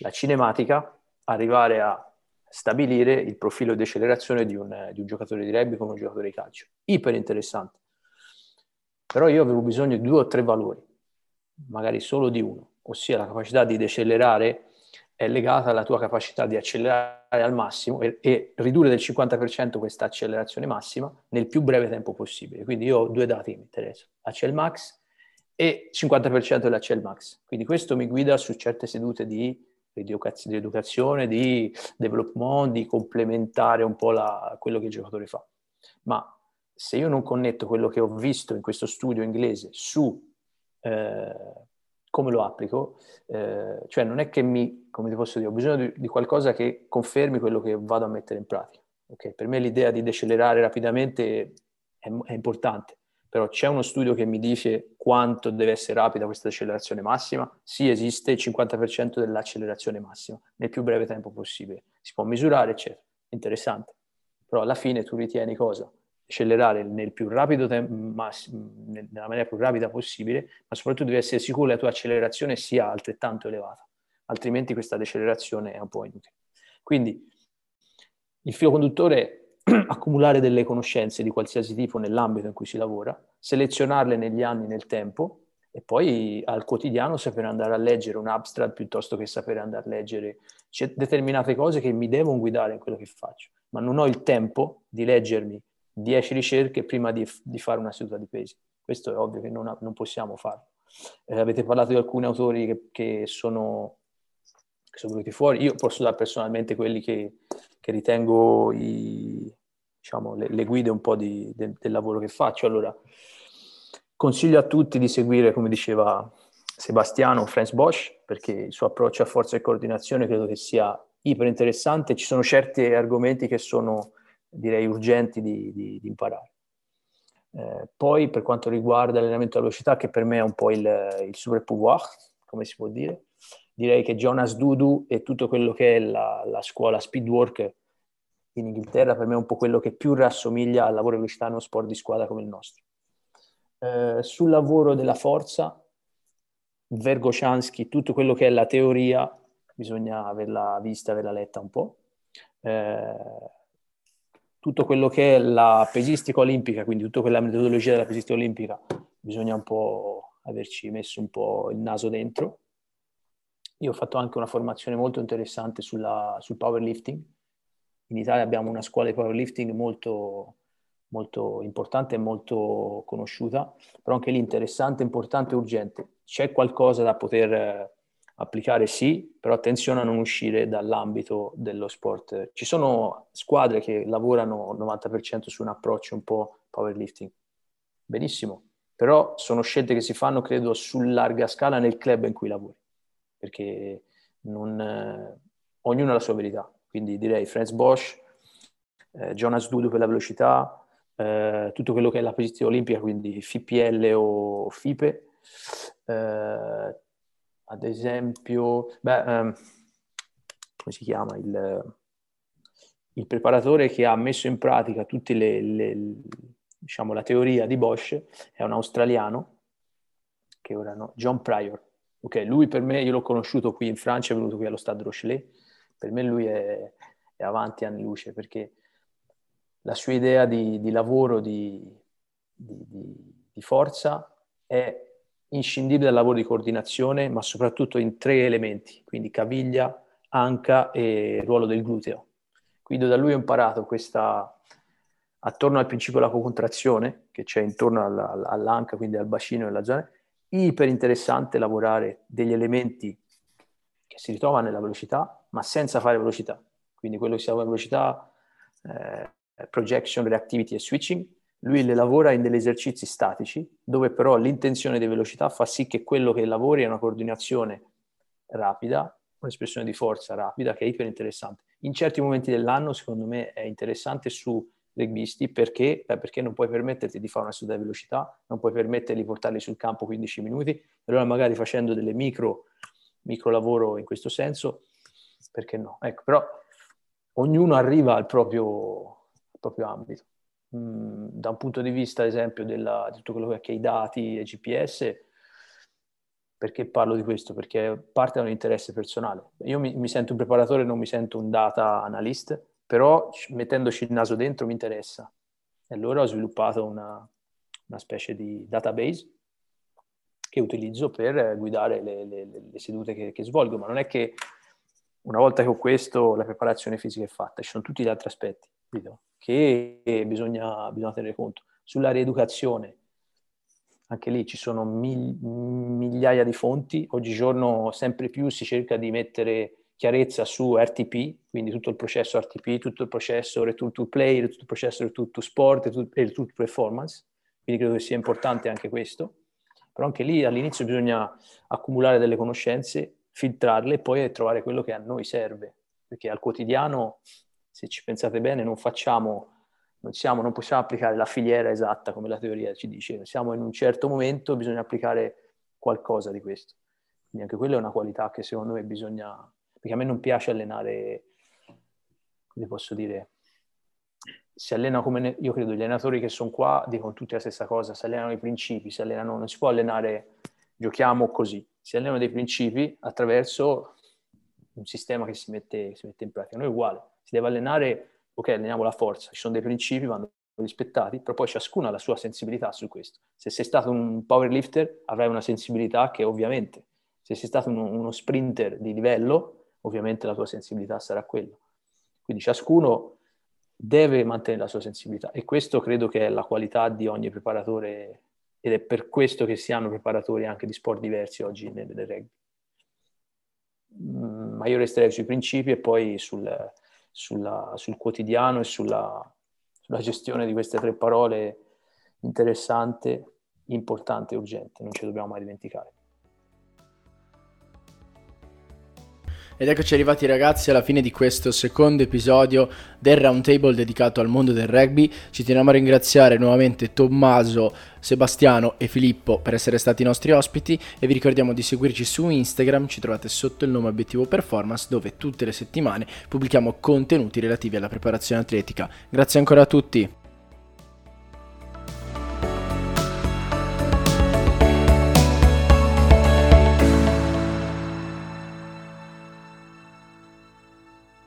la cinematica arrivare a stabilire il profilo di decelerazione di un, di un, giocatore di rugby come un giocatore di calcio. Iper interessante. Però io avevo bisogno di due o tre valori, magari solo di uno, ossia la capacità di decelerare è legata alla tua capacità di accelerare al massimo e, e, ridurre del 50% questa accelerazione massima nel più breve tempo possibile. Quindi io ho due dati che mi interessano, l'ACL max e 50% dell'ACL max. Quindi questo mi guida su certe sedute di, di educazione, di development, di complementare un po' la, quello che il giocatore fa. Ma se io non connetto quello che ho visto in questo studio inglese su eh, come lo applico, eh, cioè non è che mi, come ti posso dire, ho bisogno di, di, qualcosa che confermi quello che vado a mettere in pratica. Okay? Per me l'idea di decelerare rapidamente è, è, importante, però c'è uno studio che mi dice quanto deve essere rapida questa decelerazione massima? Sì, esiste il 50% dell'accelerazione massima nel più breve tempo possibile. Si può misurare, eccetera. Interessante. Però alla fine tu ritieni cosa? Accelerare nel più rapido tempo, nella maniera più rapida possibile, ma soprattutto devi essere sicuro che la tua accelerazione sia altrettanto elevata, altrimenti questa decelerazione è un po' inutile. Quindi il filo conduttore è accumulare delle conoscenze di qualsiasi tipo nell'ambito in cui si lavora, selezionarle negli anni, nel tempo, e poi al quotidiano sapere andare a leggere un abstract piuttosto che sapere andare a leggere determinate cose che mi devono guidare in quello che faccio, ma non ho il tempo di leggermi 10 ricerche prima di, di, fare una seduta di pesi. Questo è ovvio che non, non possiamo farlo. Eh, avete parlato di alcuni autori che, che, sono, che, sono, venuti fuori. Io posso dare personalmente quelli che, che ritengo i, diciamo, le, le, guide un po' di, de, del lavoro che faccio. Allora, consiglio a tutti di seguire, come diceva Sebastiano, Franz Bosch, perché il suo approccio a forza e coordinazione credo che sia iper interessante. Ci sono certi argomenti che sono direi urgenti di, di, di imparare. Eh, poi per quanto riguarda l'allenamento a velocità, che per me è un po' il, il super pouvoir, come si può dire, direi che Jonas Dudu e tutto quello che è la, la scuola speedwork in Inghilterra per me è un po' quello che più rassomiglia al lavoro di velocità in uno sport di squadra come il nostro. Eh, sul lavoro della forza, Vergoshansky, tutto quello che è la teoria, bisogna averla vista, averla letta un po'. Eh, tutto quello che è la pesistica olimpica, quindi tutta quella metodologia della pesistica olimpica, bisogna un po' averci messo un po' il naso dentro. Io ho fatto anche una formazione molto interessante sulla, sul powerlifting. In Italia abbiamo una scuola di powerlifting molto, molto importante e molto conosciuta, però anche lì interessante, importante e urgente. C'è qualcosa da poter applicare sì, però attenzione a non uscire dall'ambito dello sport. Ci sono squadre che lavorano il 90% su un approccio un po' powerlifting. Benissimo, però sono scelte che si fanno, credo, su larga scala nel club in cui lavori, perché non, eh, ognuno ha la sua verità. Quindi direi Franz Bosch, eh, Jonas Dudu per la velocità, eh, tutto quello che è la posizione olimpica, quindi FPL o FIPE, eh, ad esempio, beh, ehm, come si chiama, il, il preparatore che ha messo in pratica tutta diciamo, la teoria di Bosch è un australiano, che ora no, John Pryor. Ok, lui per me, io l'ho conosciuto qui in Francia, è venuto qui allo Stade Rochelet, per me lui è, è avanti anni luce perché la sua idea di, di lavoro, di, di, di forza è inscindibile dal lavoro di coordinazione, ma soprattutto in tre elementi, quindi caviglia, anca e ruolo del gluteo. Quindi da lui ho imparato questa, attorno al principio della contrazione, che c'è intorno alla, all'anca, quindi al bacino e alla zona, iper interessante lavorare degli elementi che si ritrovano nella velocità, ma senza fare velocità. Quindi quello che si chiama velocità, eh, projection, reactivity e switching, lui le lavora in degli esercizi statici, dove però l'intenzione di velocità fa sì che quello che lavori è una coordinazione rapida, un'espressione di forza rapida, che è iper interessante. In certi momenti dell'anno, secondo me, è interessante su rugbisti perché, eh, perché non puoi permetterti di fare una seduta di velocità, non puoi permetterti di portarli sul campo 15 minuti, allora magari facendo delle micro, micro lavoro in questo senso, perché no? Ecco, però ognuno arriva al proprio, al proprio ambito. Da un punto di vista, ad esempio, della, di tutto quello che è i dati e GPS, perché parlo di questo? Perché parte da un interesse personale. Io mi, mi sento un preparatore, non mi sento un data analyst, però mettendoci il naso dentro mi interessa. E allora ho sviluppato una, una specie di database che utilizzo per guidare le, le, le sedute che, che, svolgo, ma non è che una volta che ho questo la preparazione fisica è fatta, ci sono tutti gli altri aspetti che bisogna, bisogna tenere conto. Sulla rieducazione, anche lì ci sono migliaia di fonti, oggigiorno sempre più si cerca di mettere chiarezza su RTP, quindi tutto il processo RTP, tutto il processo Return to Play, tutto il processo Return to Sport e Return to Performance, quindi credo che sia importante anche questo. Però anche lì all'inizio bisogna accumulare delle conoscenze, filtrarle e poi trovare quello che a noi serve, perché al quotidiano, se ci pensate bene, non facciamo, non, siamo, non possiamo applicare la filiera esatta come la teoria ci dice, siamo in un certo momento, bisogna applicare qualcosa di questo. Quindi anche quella è una qualità che secondo me bisogna, perché a me non piace allenare, come posso dire, si allena come ne, io credo gli allenatori che sono qua dicono tutti la stessa cosa, si allenano i principi, si allenano, non si può allenare giochiamo così, si allenano dei principi attraverso un sistema che si mette, si mette in pratica. Noi è uguale, si deve allenare, ok, alleniamo la forza, ci sono dei principi, vanno rispettati, però poi ciascuno ha la sua sensibilità su questo. Se sei stato un powerlifter avrai una sensibilità che ovviamente, se sei stato uno, uno sprinter di livello, ovviamente la tua sensibilità sarà quella. Quindi ciascuno deve mantenere la sua sensibilità e questo credo che è la qualità di ogni preparatore ed è per questo che si hanno preparatori anche di sport diversi oggi nel, nel rugby. Mm, ma io resterei sui principi e poi sul, sulla, sul quotidiano e sulla, sulla gestione di queste tre parole interessante, importante e urgente, non ci dobbiamo mai dimenticare. Ed eccoci arrivati ragazzi alla fine di questo secondo episodio del roundtable dedicato al mondo del rugby. Ci teniamo a ringraziare nuovamente Tommaso, Sebastiano e Filippo per essere stati i nostri ospiti e vi ricordiamo di seguirci su Instagram, ci trovate sotto il nome Obiettivo Performance dove tutte le settimane pubblichiamo contenuti relativi alla preparazione atletica. Grazie ancora a tutti.